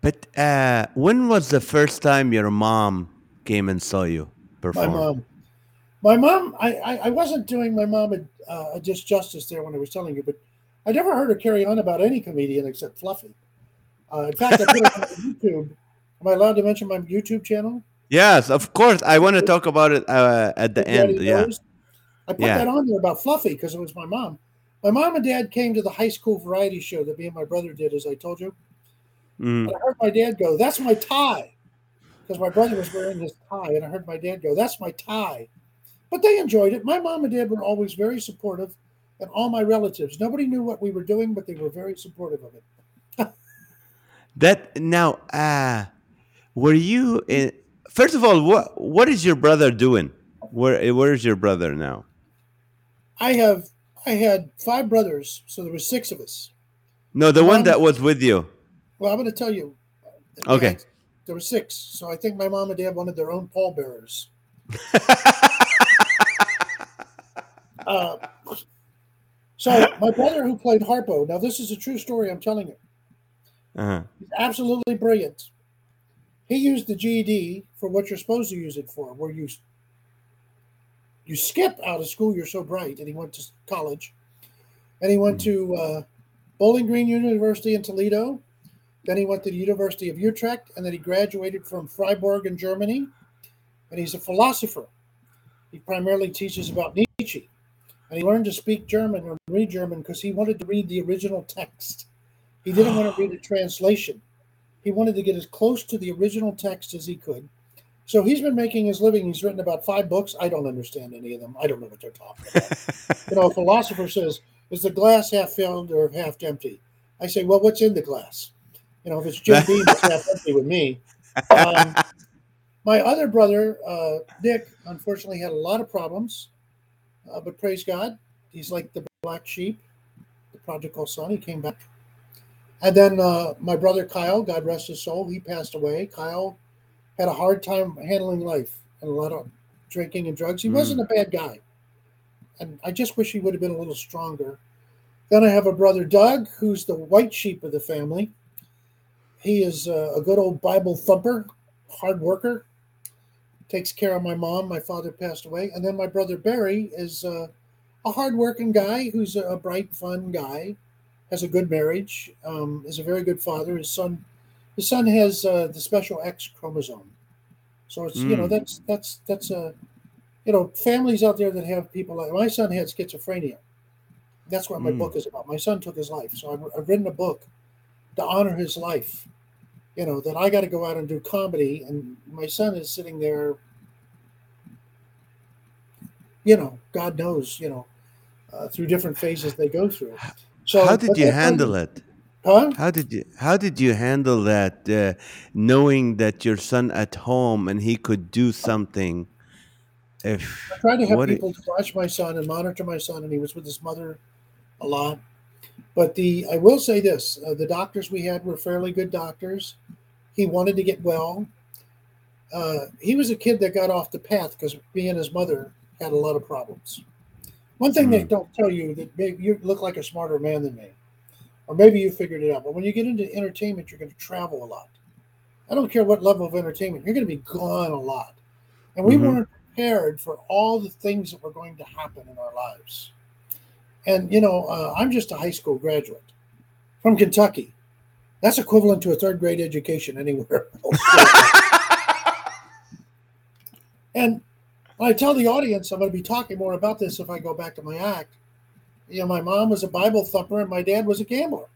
But uh, when was the first time your mom came and saw you perform? My mom. My mom, I, I, I wasn't doing my mom a, uh, a disjustice there when I was telling you, but I never heard her carry on about any comedian except Fluffy. Uh, in fact, I put it on YouTube. Am I allowed to mention my YouTube channel? Yes, of course. I want to talk about it uh, at the end. Yeah. I put yeah. that on there about Fluffy because it was my mom. My mom and dad came to the high school variety show that me and my brother did, as I told you. Mm. I heard my dad go, "That's my tie," because my brother was wearing his tie, and I heard my dad go, "That's my tie." But they enjoyed it. My mom and dad were always very supportive, and all my relatives. Nobody knew what we were doing, but they were very supportive of it. that now, uh, were you in? First of all, what what is your brother doing? Where where is your brother now? I have I had five brothers, so there were six of us. No, the one that was with you. Well, I'm going to tell you. Okay. There were six, so I think my mom and dad wanted their own pallbearers. uh, so my brother, who played Harpo, now this is a true story. I'm telling you. Uh-huh. He's absolutely brilliant. He used the GED for what you're supposed to use it for, where you you skip out of school. You're so bright, and he went to college, and he went mm-hmm. to uh, Bowling Green University in Toledo, then he went to the University of Utrecht, and then he graduated from Freiburg in Germany. And he's a philosopher. He primarily teaches about Nietzsche. And he learned to speak German or read German because he wanted to read the original text. He didn't want to read a translation. He wanted to get as close to the original text as he could. So he's been making his living. He's written about five books. I don't understand any of them. I don't know what they're talking about. you know, a philosopher says, "Is the glass half filled or half empty?" I say, "Well, what's in the glass?" You know, if it's Jim Beam, it's half empty with me. Um, my other brother, uh, Nick, unfortunately had a lot of problems, uh, but praise God, he's like the black sheep, the prodigal son. He came back. And then uh, my brother Kyle, God rest his soul, he passed away. Kyle had a hard time handling life and a lot of drinking and drugs. He Mm. wasn't a bad guy. And I just wish he would have been a little stronger. Then I have a brother, Doug, who's the white sheep of the family. He is uh, a good old Bible thumper, hard worker, takes care of my mom. My father passed away. And then my brother, Barry, is uh, a hardworking guy who's a, a bright, fun guy, has a good marriage, um, is a very good father. His son his son has uh, the special X chromosome, so it's you know Mm. that's that's that's a you know families out there that have people like my son had schizophrenia. That's what my Mm. book is about. My son took his life, so I've, I've written a book to honor his life. You know that I got to go out and do comedy, and my son is sitting there. You know, God knows, you know, uh, through different phases they go through. So How did you handle it? Huh? How did you How did you handle that? Uh, knowing that your son at home and he could do something. If I tried to have what it- people to watch my son and monitor my son, and he was with his mother a lot. But the I will say this: uh, the doctors we had were fairly good doctors. He wanted to get well. Uh, he was a kid that got off the path because me and his mother had a lot of problems. One thing they Mm. don't tell you that maybe you look like a smarter man than me, or maybe you figured it out. But when you get into entertainment, you're going to travel a lot. I don't care what level of entertainment, you're going to be gone a lot, and we Mhm. weren't prepared for all the things that were going to happen in our lives. And you know, uh, I'm just a high school graduate from Kentucky. That's equivalent to a third grade education anywhere else. and I tell the audience I'm going to be talking more about this if I go back to my act. You know, my mom was a Bible thumper and my dad was a gambler.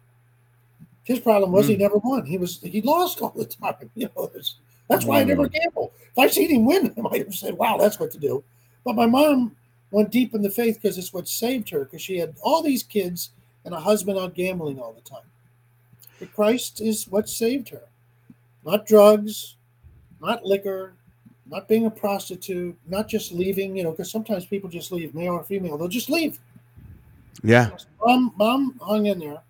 His problem was he Mm. never won. He was he lost all the time. You know, that's, that's why I never gamble. If I seen him win, I might have said, "Wow, that's what to do." But my mom went deep in the faith because it's what saved her. Because she had all these kids and a husband out gambling all the time. But Christ is what saved her, not drugs, not liquor, not being a prostitute, not just leaving. You know, because sometimes people just leave, male or female. They'll just leave. yeah, Mom, mom hung in there,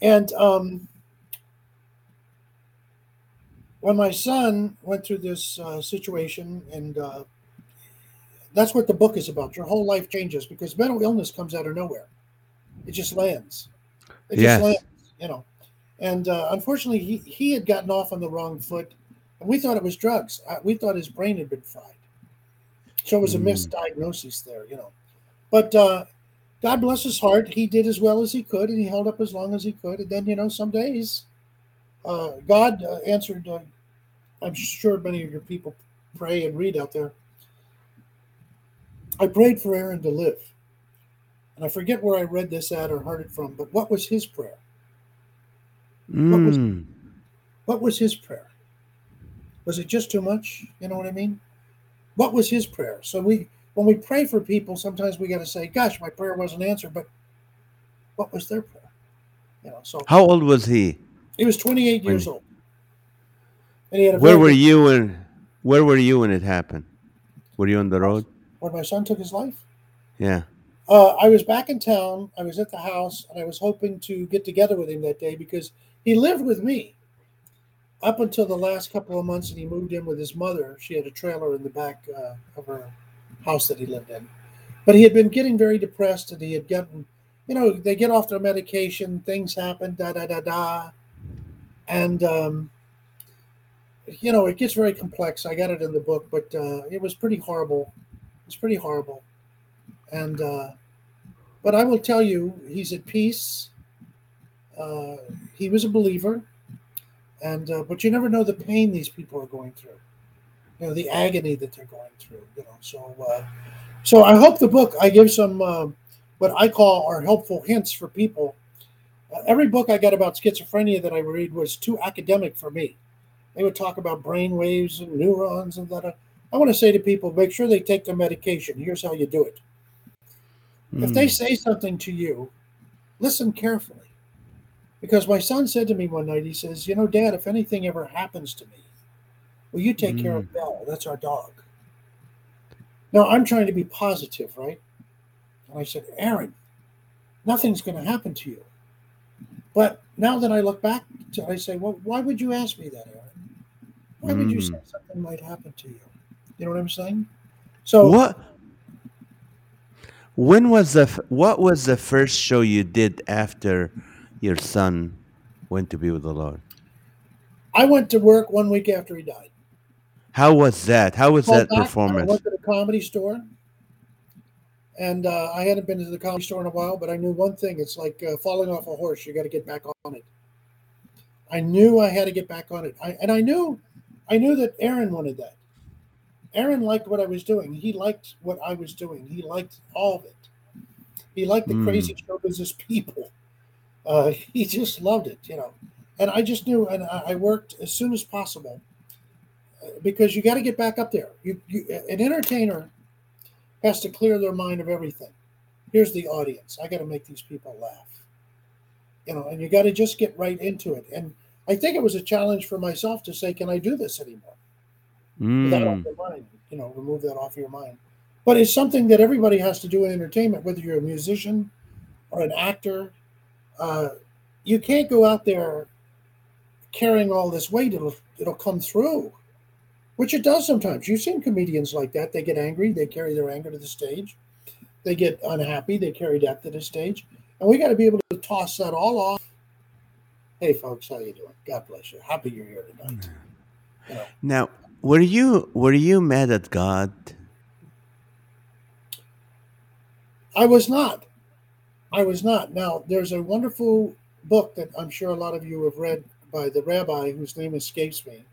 and um, when my son went through this uh, situation, and uh, that's what the book is about. Your whole life changes because mental illness comes out of nowhere. It just lands. It Yes. just lands, you know. And uh, unfortunately, he, he had gotten off on the wrong foot, we thought it was drugs. Uh, we thought his brain had been fried. So it was a Mm. misdiagnosis there, you know. But uh, God bless his heart. He did as well as he could, and he held up as long as he could. And then, you know, some days, uh, God uh, answered. Uh, I'm sure many of your people pray and read out there. I prayed for Aaron to live, and I forget where I read this at or heard it from. But what was his prayer? was- Mm. What was his prayer? Was it just too much? You know what I mean? What was his prayer? So we, when we pray for people, sometimes we got to say, "Gosh, my prayer wasn't answered," but what was their prayer? You know. So How old was he? he was 28 years old, and he had a Where were you when Where were you when it happened? Were you on the road? when my son took his life. Yeah. Uh, I was back in town. I was at the house, and I was hoping to get together with him that day because he lived with me up until the last couple of months, and he moved in with his mother. She had a trailer in the back uh, of her house that he lived in. But he had been getting very depressed, and he had gotten, you know, they get off their medication, things happen, da da da da, and um, you know, it gets very complex. I got it in the book, but uh, it was pretty horrible. It's pretty horrible, and. Uh, but I will tell you, he's at peace. Uh, he was a believer, and uh, but you never know the pain these people are going through. you know the agony that they're going through. You know, so uh, so I hope the book I give some uh, what I call are helpful hints for people. Uh, every book I got about schizophrenia that I read was too academic for me. They would talk about brain waves and neurons and that. I want to say to people, make sure they take their medication. Here's how you do it. Mm. If they say something to you, listen carefully. Because my son said to me one night, he says, You know, Dad, if anything ever happens to me, will you take mm. care of Belle? That's our dog. Now, I'm trying to be positive, right? And I said, Aaron, nothing's going to happen to you. But now that I look back, to, I say, Well, why would you ask me that, Aaron? Why would you say mm. something might happen to you? You know what I'm saying? So what? When was the what was the first show you did after your son went to be with the Lord? I went to work one week after he died. How was that? How was that back, performance? I went to the comedy store, and uh, I hadn't been to the comedy store in a while, but I knew one thing: it's like uh, falling off a horse; you got to get back on it. I knew I had to get back on it, I, and I knew, I knew that Aaron wanted that. Aaron liked what I was doing. He liked what I was doing. He liked all of it. He liked the mm. crazy show business people. Uh, he just loved it, you know. And I just knew, and I worked as soon as possible uh, because you got to get back up there. You, you, an entertainer has to clear their mind of everything. Here's the audience. I got to make these people laugh, you know. And you got to just get right into it. And I think it was a challenge for myself to say, "Can I do this anymore?" Mm. That off your mind, you know, remove that off your mind. But it's something that everybody has to do in entertainment, whether you're a musician or an actor. Uh, you can't go out there carrying all this weight; it'll it'll come through, which it does sometimes. You've seen comedians like that. They get angry, they carry their anger to the stage. They get unhappy, they carry that to the stage, and we got to be able to toss that all off. Hey, folks, how you doing? God bless you. Happy you're here tonight. You know. Now, were you were you mad at God? I was not. I was not. Now, there's a wonderful book that I'm sure a lot of you have read by the rabbi whose name escapes me,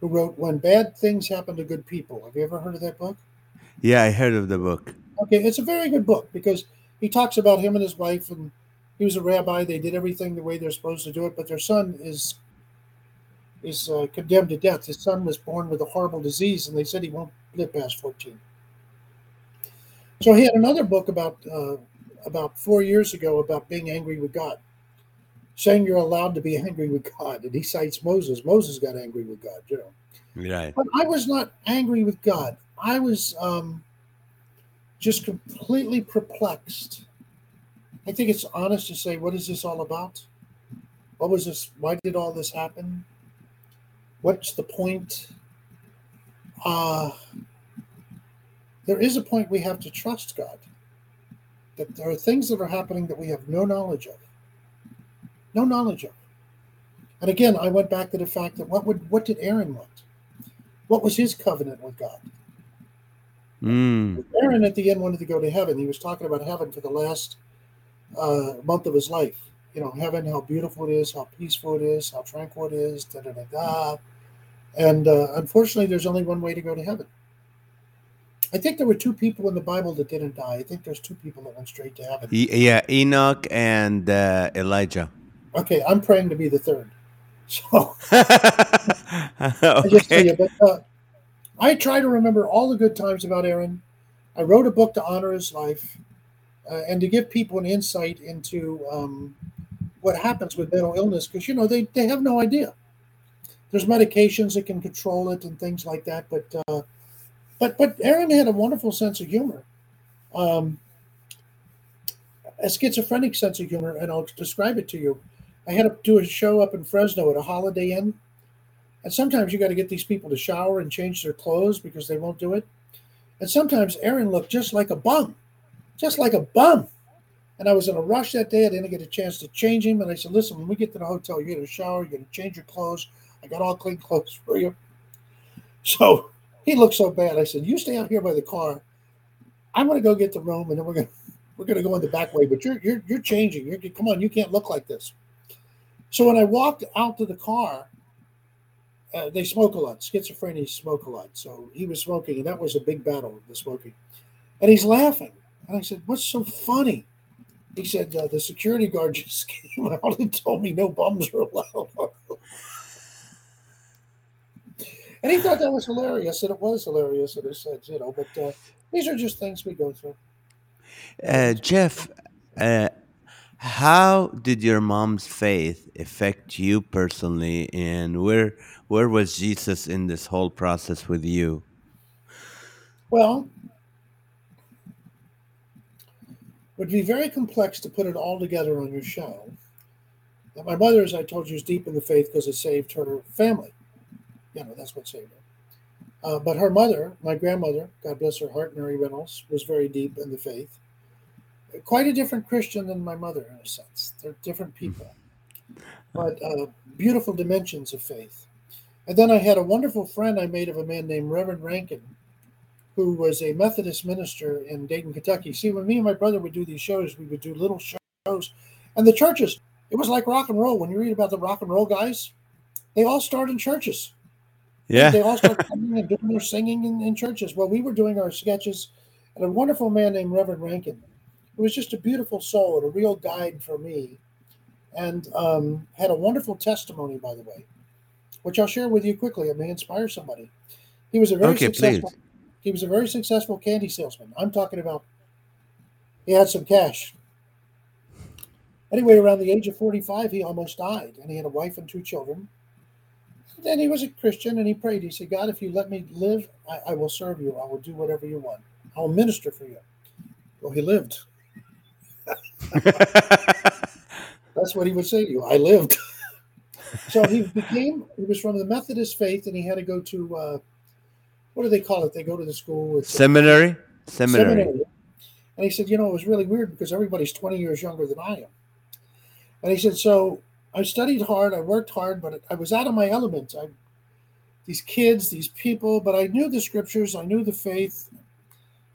who wrote When Bad Things Happen to Good People. Have you ever heard of that book? Yeah, I heard of the book. Okay, it's a very good book because he talks about him and his wife, and he was a rabbi. They did everything the way they're supposed to do it, but their son is is uh, condemned to death. His son was born with a horrible disease, and they said he won't live past 14. So he had another book about uh, about four years ago about being angry with God, saying you're allowed to be angry with God, and he cites Moses. Moses got angry with God, you know. Right. But I was not angry with God. I was um, just completely perplexed. I think it's honest to say, what is this all about? What was this? Why did all this happen? What's the point? Uh, there is a point we have to trust God. That there are things that are happening that we have no knowledge of. No knowledge of. And again, I went back to the fact that what would what did Aaron want? What was his covenant with God? Mm. Aaron at the end wanted to go to heaven. He was talking about heaven for the last uh, month of his life you know, heaven, how beautiful it is, how peaceful it is, how tranquil it is, da da da da. And uh, unfortunately, there's only one way to go to heaven. I think there were two people in the Bible that didn't die. I think there's two people that went straight to heaven. Yeah, Enoch and uh, Elijah. Okay, I'm praying to be the third. So okay. I just tell you, but uh, I try to remember all the good times about Aaron. I wrote a book to honor his life uh, and to give people an insight into um, what happens with mental illness because you know they, they have no idea there's medications that can control it and things like that but uh, but but aaron had a wonderful sense of humor um, a schizophrenic sense of humor and i'll describe it to you i had to do a show up in fresno at a holiday inn and sometimes you got to get these people to shower and change their clothes because they won't do it and sometimes aaron looked just like a bum just like a bum and I was in a rush that day. I didn't get a chance to change him. And I said, listen, when we get to the hotel, you're to shower, you're to change your clothes. I got all clean clothes for you. So he looked so bad. I said, you stay out here by the car. I'm going to go get the room, and then we're going to we're going to go in the back way. But you're you're you're changing. You're, come on, you can't look like this. So when I walked out to the car, uh, they smoke a lot. Schizophrenia smoke a lot. So he was smoking, and that was a big battle, the smoking. And he's laughing. And I said, What's so funny? He said, uh, The security guard just came out and told me no bums are allowed. And he thought that was hilarious, and it was hilarious. And I said, You know, but uh, these are just things we go through. Uh, Jeff, uh, how did your mom's faith affect you personally, and where where was Jesus in this whole process with you? Well, it would be very complex to put it all together on your show. Now, my mother, as I told you, is deep in the faith because it saved her family. You know, that's what saved her. Uh, but her mother, my grandmother, God bless her heart, Mary Reynolds, was very deep in the faith. Quite a different Christian than my mother, in a sense. They're different people, but uh, beautiful dimensions of faith. And then I had a wonderful friend I made of a man named Reverend Rankin, who was a Methodist minister in Dayton, Kentucky. See, when me and my brother would do these shows, we would do little shows. And the churches, it was like rock and roll. When you read about the rock and roll guys, they all start in churches. Yeah. They all start coming and doing their singing in, in churches. Well, we were doing our sketches, and a wonderful man named Reverend Rankin, who was just a beautiful soul and a real guide for me, and um, had a wonderful testimony, by the way, which I'll share with you quickly. It may inspire somebody. He was a very Okay, successful. please. He was a very successful candy salesman. I'm talking about. He had some cash. Anyway, around the age of 45, he almost died, and he had a wife and two children. Then he was a Christian, and he prayed. He said, "God, if you let me live, I, I will serve you. I will do whatever you want. I'll minister for you." Well, he lived. That's what he would say to you. I lived. so he became. He was from the Methodist faith, and he had to go to. Uh, what do they call it? They go to the school. A- Seminary? Seminary. and he said, you know, it was really weird because everybody's 20 years younger than I am. And he said, so I studied hard, I worked hard, but I was out of my element. I, these kids, these people, but I knew the scriptures, I knew the faith,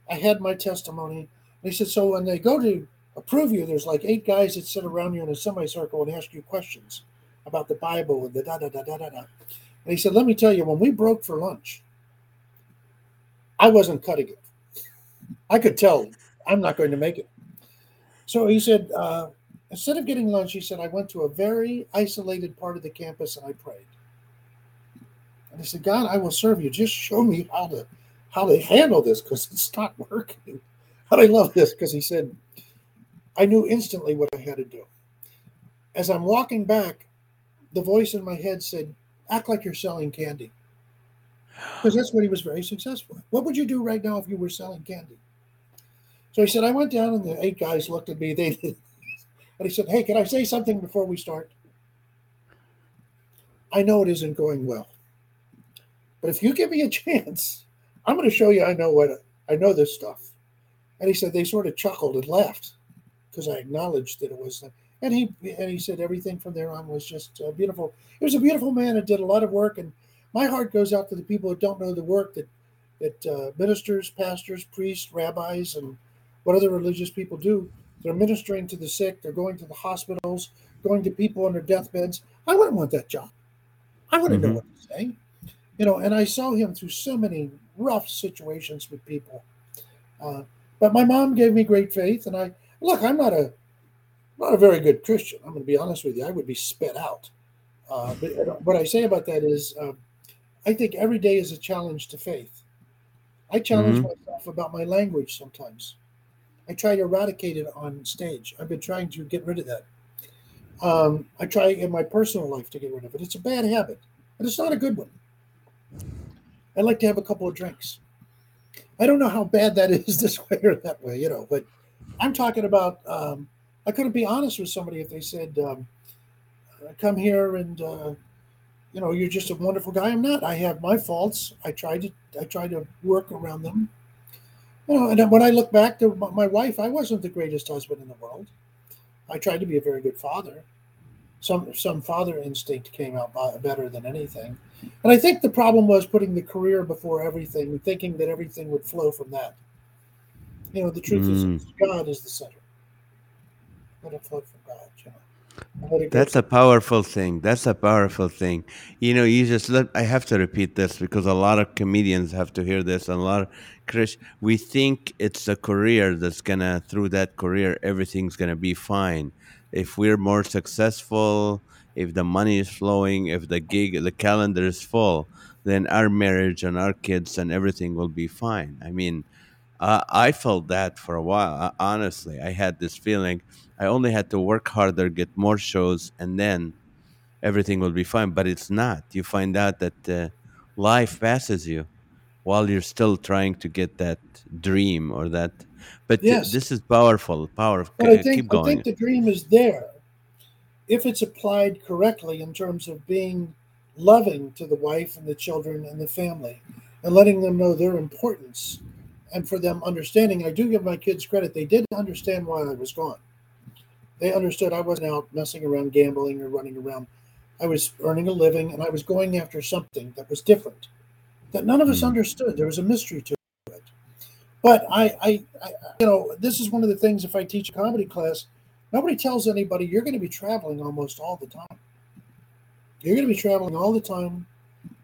I had my testimony. And he said, so when they go to approve you, there's like eight guys that sit around you in a semicircle and ask you questions about the Bible and the da da da da da da. And he said, let me tell you, when we broke for lunch, I wasn't cutting it. I could tell I'm not going to make it. So he said, uh, instead of getting lunch, he said, I went to a very isolated part of the campus and I prayed. And I said, God, I will serve you. Just show me how to how to handle this because it's not working. And I love this because he said, I knew instantly what I had to do. As I'm walking back, the voice in my head said, act like you're selling candy. Because that's what he was very successful at. What would you do right now if you were selling candy? So he said, I went down and the eight guys looked at me. They and he said, Hey, can I say something before we start? I know it isn't going well. But if you give me a chance, I'm going to show you I know what I know this stuff. And he said they sort of chuckled and laughed because I acknowledged that it was. And he and he said everything from there on was just uh, beautiful. He was a beautiful man and did a lot of work. And my heart goes out to the people that don't know the work that that uh, ministers, pastors, priests, rabbis, and what other religious people do. They're ministering to the sick. They're going to the hospitals, going to people on their deathbeds. I wouldn't want that job. I wouldn't know Mhm. what to say, you know. And I saw him through so many rough situations with people. Uh, but my mom gave me great faith, and I look. I'm not a not a very good Christian. I'm going to be honest with you. I would be spit out. Uh, but what I say about that is, um, I think every day is a challenge to faith. I challenge Mhm. myself about my language sometimes. I try to eradicate it on stage. I've been trying to get rid of that. Um, I try in my personal life to get rid of it. It's a bad habit, but it's not a good one. I like to have a couple of drinks. I don't know how bad that is this way or that way, you know, but I'm talking about. Um, I couldn't be honest with somebody if they said, um, "Come here and uh, you know you're just a wonderful guy." I'm not. I have my faults. I try to. I try to work around them. You know, and when I look back to my wife, I wasn't the greatest husband in the world. I tried to be a very good father. Some some father instinct came out better than anything, and I think the problem was putting the career before everything, thinking that everything would flow from that. You know, the truth Mm. is God is the center. Let it flow from God. You know. That's a powerful thing. That's a powerful thing. You know, you just let. I have to repeat this because a lot of comedians have to hear this, and a lot of Krish. We think it's a career that's gonna through that career everything's gonna be fine. If we're more successful, if the money is flowing, if the gig, the calendar is full, then our marriage and our kids and everything will be fine. I mean, uh, I felt that for a while. Uh, honestly, I had this feeling. I only had to work harder, get more shows, and then everything will be fine. But it's not. You find out that uh, life passes you while you're still trying to get that dream or that. But th- Yes, this is powerful. Powerful. but I Keep think I think the dream is there if it's applied correctly in terms of being loving to the wife and the children and the family and letting them know their importance and for them understanding. I do give my kids credit; they did understand why I was gone. They understood I wasn't out messing around, gambling, or running around. I was earning a living and I was going after something that was different that none of us Mm. understood. There was a mystery to it. But I, I, I, you know, this is one of the things if I teach a comedy class, nobody tells anybody you're going to be traveling almost all the time. You're going to be traveling all the time.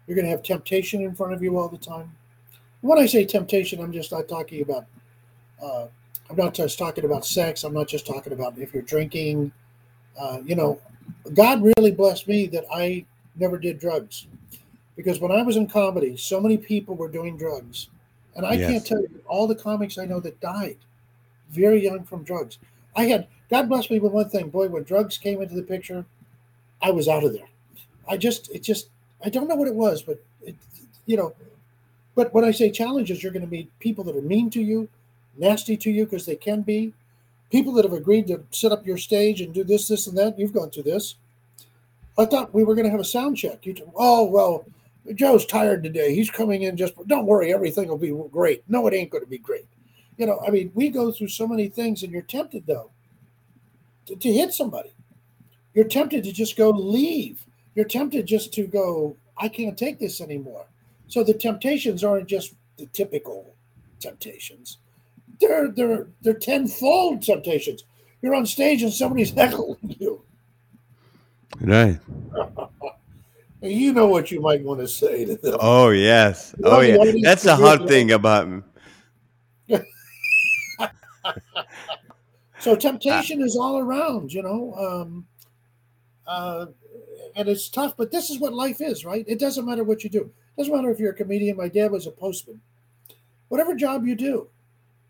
You're going to have temptation in front of you all the time. When I say temptation, I'm just not talking about. Uh, I'm not just talking about sex. I'm not just talking about if you're drinking. Uh, you know, God really blessed me that I never did drugs, because when I was in comedy, so many people were doing drugs, and I can't tell you all the comics I know that died very young from drugs. I had God bless me with one thing, boy. When drugs came into the picture, I was out of there. I just, it just, I don't know what it was, but it, you know, but when I say challenges, you're going to meet people that are mean to you, nasty to you because they can be, people that have agreed to set up your stage and do this, this, and that. You've gone through this. I thought we were going to have a sound check. You, t- oh well, Joe's tired today. He's coming in just. Don't worry, everything will be great. No, it ain't going to be great. You know, I mean, we go through so many things, and you're tempted though to, to hit somebody. You're tempted to just go leave. You're tempted just to go. I can't take this anymore. So the temptations aren't just the typical temptations. They're they're they're tenfold temptations. You're on stage and somebody's heckling you. Right. And you know what you might want to say to them. Oh yes. Well, Oh yeah. That's the hard you. thing about me. So temptation is all around, you know. Um, uh, and it's tough, but this is what life is, right? It doesn't matter what you do. Doesn't matter if you're a comedian. My dad was a postman. Whatever job you do,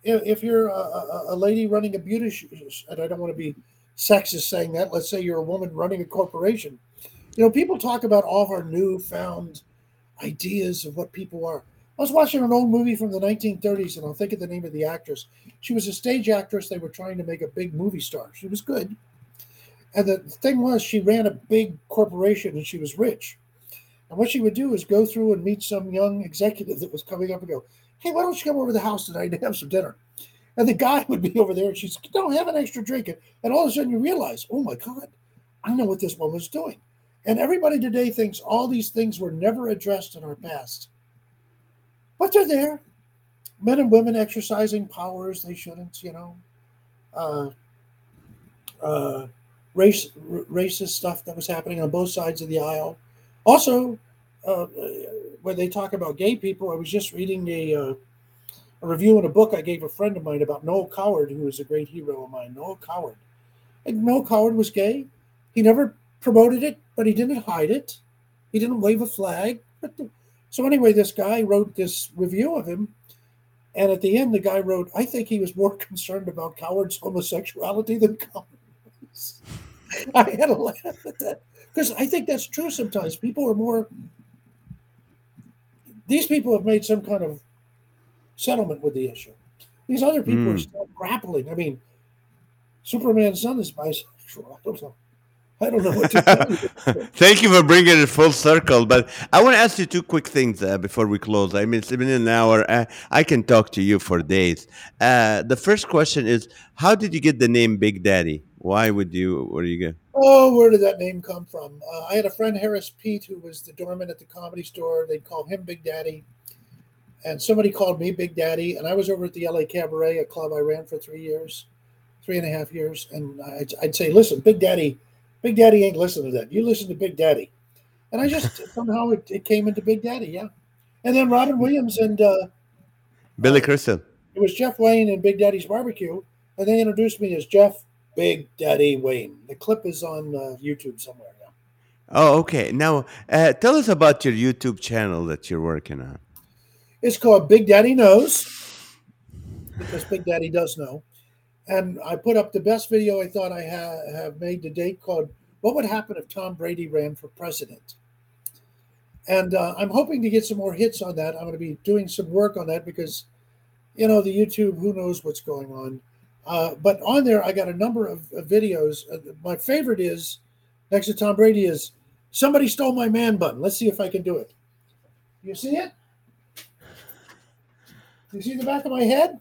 if, if you're a, a, a lady running a beauty, sh- and I don't want to be sexist saying that. Let's say you're a woman running a corporation. You know, people talk about all of our newfound ideas of what people are. I was watching an old movie from the 1930s, and I'll think of the name of the actress. She was a stage actress. They were trying to make a big movie star. She was good. And the thing was, she ran a big corporation and she was rich. And what she would do is go through and meet some young executive that was coming up and go, Hey, why don't you come over to the house tonight and have some dinner? And the guy would be over there and she's, Don't have an extra drink. And all of a sudden you realize, Oh my God, I know what this woman's doing. And everybody today thinks all these things were never addressed in our past. But they're there. Men and women exercising powers they shouldn't, you know. Uh, uh, race r- racist stuff that was happening on both sides of the aisle. Also, uh, when they talk about gay people, I was just reading a, uh, a review in a book I gave a friend of mine about Noel Coward, who is a great hero of mine. Noel Coward, and Noel Coward was gay. He never promoted it, but he didn't hide it. He didn't wave a flag. The- so anyway, this guy wrote this review of him, and at the end, the guy wrote, "I think he was more concerned about Coward's homosexuality than Coward." was." I had a laugh at that because I think that's true. Sometimes people are more. These people have made some kind of settlement with the issue. These other people are Mm. still grappling. I mean, Superman's son is bisexual. I don't know. I don't know what to tell you. Thank you for bringing it full circle. But I want to ask you two quick things uh, before we close. I mean, it's been an hour. Uh, I can talk to you for days. Uh, the first question is How did you get the name Big Daddy? Why would you? What do you go? Oh, where did that name come from? Uh, I had a friend, Harris Pete, who was the doorman at the comedy store. They'd call him Big Daddy. And somebody called me Big Daddy. And I was over at the LA Cabaret, a club I ran for three years, three and a half years. And I'd, I'd say, listen, Big Daddy Big Daddy ain't listening to that. You listen to Big Daddy. And I just somehow it, it came into Big Daddy, yeah. And then Robin Williams and uh, Billy Crystal. it was Jeff Wayne and Big Daddy's Barbecue, and they introduced me as Jeff Big Daddy Wayne. The clip is on uh, YouTube somewhere. Yeah. Oh, okay. Now, uh, tell us about your YouTube channel that you're working on. It's called Big Daddy Knows because Big Daddy does know. And I put up the best video I thought I ha- have made to date called What Would Happen If Tom Brady Ran for President? And uh, I'm hoping to get some more hits on that. I'm going to be doing some work on that because, you know, the YouTube, who knows what's going on. Uh, but on there, I got a number of, of videos. Uh, my favorite is next to Tom Brady is somebody stole my man bun. Let's see if I can do it. You see it? You see the back of my head?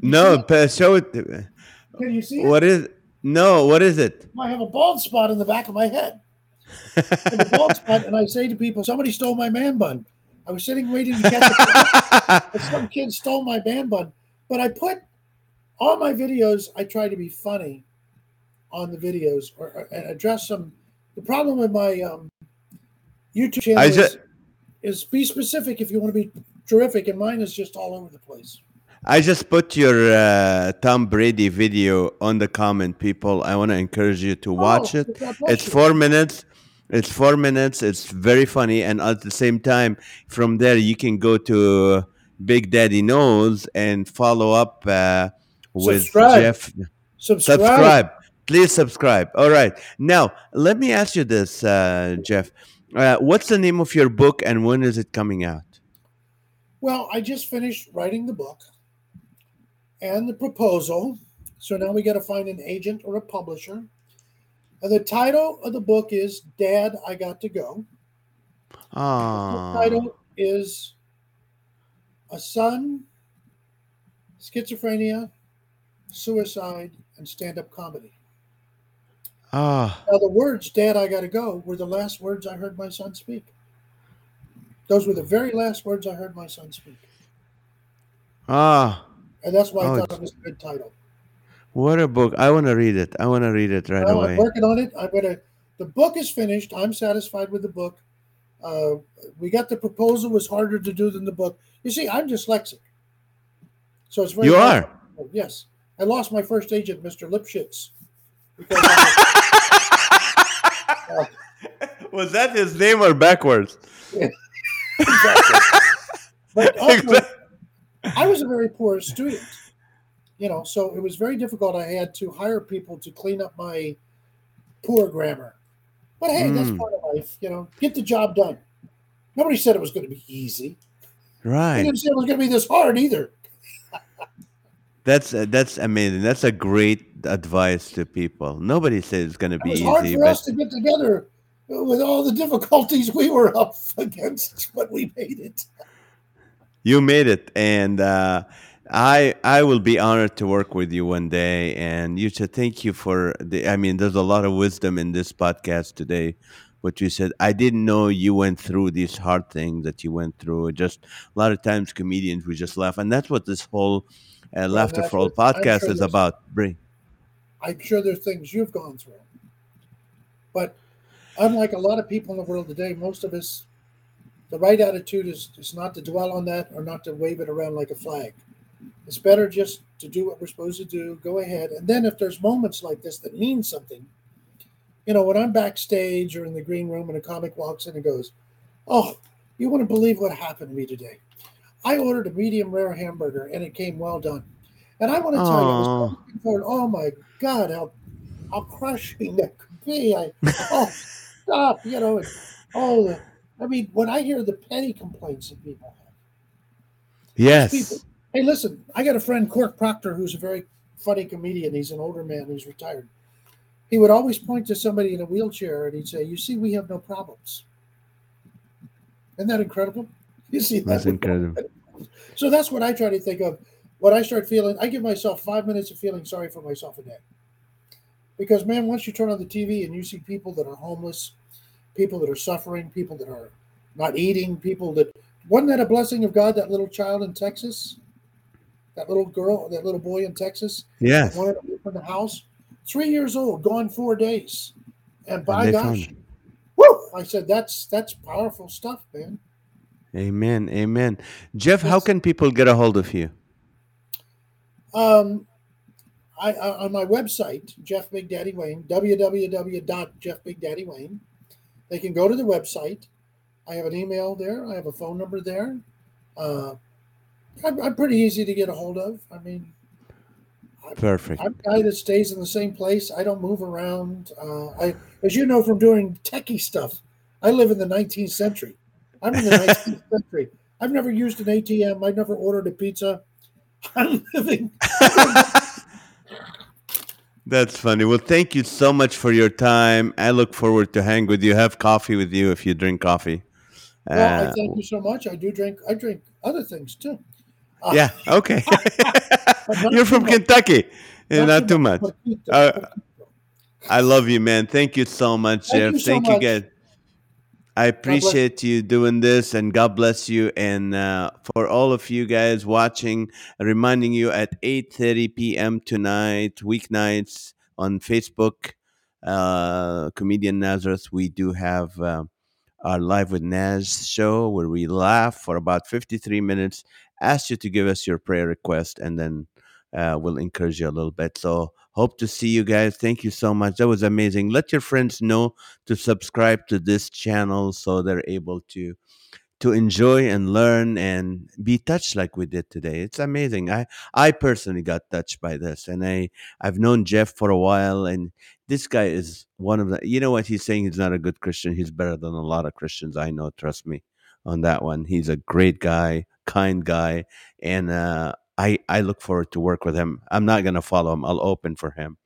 No, pa- show it. Can you see it? What is? No, what is it? I have a bald spot in the back of my head. I bald spot, and I say to people, "Somebody stole my man bun." I was sitting waiting to catch it, but some kid stole my man bun. But I put all my videos. I try to be funny on the videos or, or- and address some. The problem with my um, YouTube channel I is, just, is be specific if you want to be terrific, and mine is just all over the place. I just put your uh, Tom Brady video on the comment, people. I want to encourage you to watch Oh, it. It's four minutes. It's four minutes. It's very funny, and at the same time, from there you can go to Big Daddy Knows and follow up uh, with Subscribe. Jeff. Subscribe. Subscribe. Please subscribe. All right. Now, let me ask you this, uh, Jeff. Uh, what's the name of your book, and when is it coming out? Well, I just finished writing the book and the proposal. So now we got to find an agent or a publisher. And the title of the book is Dad, I Got to Go. The Oh, title is A Son, Schizophrenia, Suicide, and Stand Up Comedy. ah, Now, the words Dad, I Got to Go were the last words I heard my son speak. Those were the very last words I heard my son speak. ah. And that's why I Oh, thought it's- it was a good title. What a book! I want to read it. I want to read it right Well, away. I'm working on it. I'm gonna. The book is finished. I'm satisfied with the book. Uh, we got the proposal was harder to do than the book. You see, I'm dyslexic, so it's very. You hard. are. Yes, I lost my first agent, Mr. Lipschitz. Because I- Was that his name or backwards? Exactly. but also, Exactly. I was a very poor student, you know, so it was very difficult. I had to hire people to clean up my poor grammar. But hey, that's Mm. part of life, you know. Get the job done. Nobody said it was going to be easy. They Right. didn't say it was going to be this hard either. That's uh, that's amazing. That's a great advice to people. Nobody says it's going to be It be was hard easy, for but us to get together with all the difficulties we were up against, but we made it. you made it, and uh, I I will be honored to work with you one day. And you should thank you for the. I mean, there's a lot of wisdom in this podcast today. What you said, I didn't know you went through these hard things that you went through. Just a lot of times, comedians we just laugh, and that's what this whole uh, laughter for all podcast sure is about. Bring. I'm sure there's things you've gone through. But unlike a lot of people in the world today, most of us, the right attitude is, is not to dwell on that or not to wave it around like a flag. It's better just to do what we're supposed to do, go ahead. And then if there's moments like this that mean something, you know, when I'm backstage or in the green room and a comic walks in and goes, Oh, you wouldn't believe what happened to me today. I ordered a medium rare hamburger and it came well done. And I want to tell you, I was looking forward, oh my God, how how crushing that could be. I oh stop, you know, and, oh the, I mean, when I hear the petty complaints that people have. Yes. People, hey, listen, I got a friend, Cork Proctor, who's a very funny comedian. He's an older man who's retired. He would always point to somebody in a wheelchair and he'd say, You see, we have no problems. Isn't that incredible? You see that? That's incredible. So that's what I try to think of when I start feeling. I give myself five minutes of feeling sorry for myself a day. Because man, once you turn on the TV and you see people that are homeless, people that are suffering, people that are not eating, people that wasn't that a blessing of God? That little child in Texas, that little girl, that little boy in Texas, Yes. wanted to open the house. three years old, gone four days. And by they gosh, woo! I said that's that's powerful stuff, man. Amen. Amen. Jeff, how can people get a hold of you? Um, I, I on my website, Jeff Big Daddy Wayne, www.jeffbigdaddywayne. They can go to the website. I have an email there. I have a phone number there. Uh, I'm, I'm pretty easy to get a hold of. I mean, Perfect. I'm a guy that stays in the same place. I don't move around. Uh, I, as you know from doing techie stuff, I live in the 19th century. I'm in the 19th century. I've never used an ATM. I've never ordered a pizza. I'm living. That's funny. Well, thank you so much for your time. I look forward to hang with you, have coffee with you if you drink coffee. Well, I Uh, thank you so much. I do drink. I drink other things too. Uh, yeah. Okay. You're from much. Kentucky. Yeah, Not, too much. Poquito, Uh. I love you, man. Thank you so much, Thank Jeff. you so Thank you, much. guys. I appreciate you doing this, and God bless you. And uh, for all of you guys watching, reminding you at 8:30 p.m. tonight, weeknights on Facebook, uh, comedian Nazareth. We do have uh, our live with Naz show where we laugh for about 53 minutes. Ask you to give us your prayer request, and then uh, we'll encourage you a little bit. So hope to see you guys. Thank you so much. That was amazing. Let your friends know to subscribe to this channel so they're able to to enjoy and learn and be touched like we did today. It's amazing. I I personally got touched by this and I I've known Jeff for a while and this guy is one of the you know what he's saying he's not a good Christian. He's better than a lot of Christians I know, trust me on that one. He's a great guy, kind guy and uh I I look forward to work with him. I'm not going to follow him. I'll open for him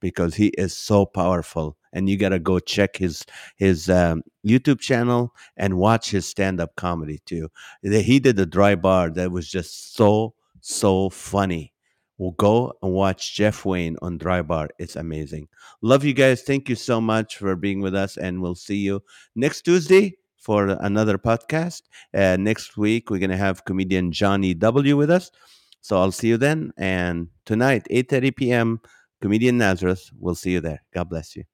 because he is so powerful and you got to go check his his um, youtube channel and watch his stand-up comedy too. The- he did a dry bar that was just so so funny. Well go and watch jeff wayne on dry bar. It's amazing. Love you guys. Thank you so much for being with us and we'll see you next tuesday for another podcast. Uh, next week we're going to have comedian johnny w with us so i'll see you then and tonight 8.30 p.m comedian nazareth we'll see you there. God bless you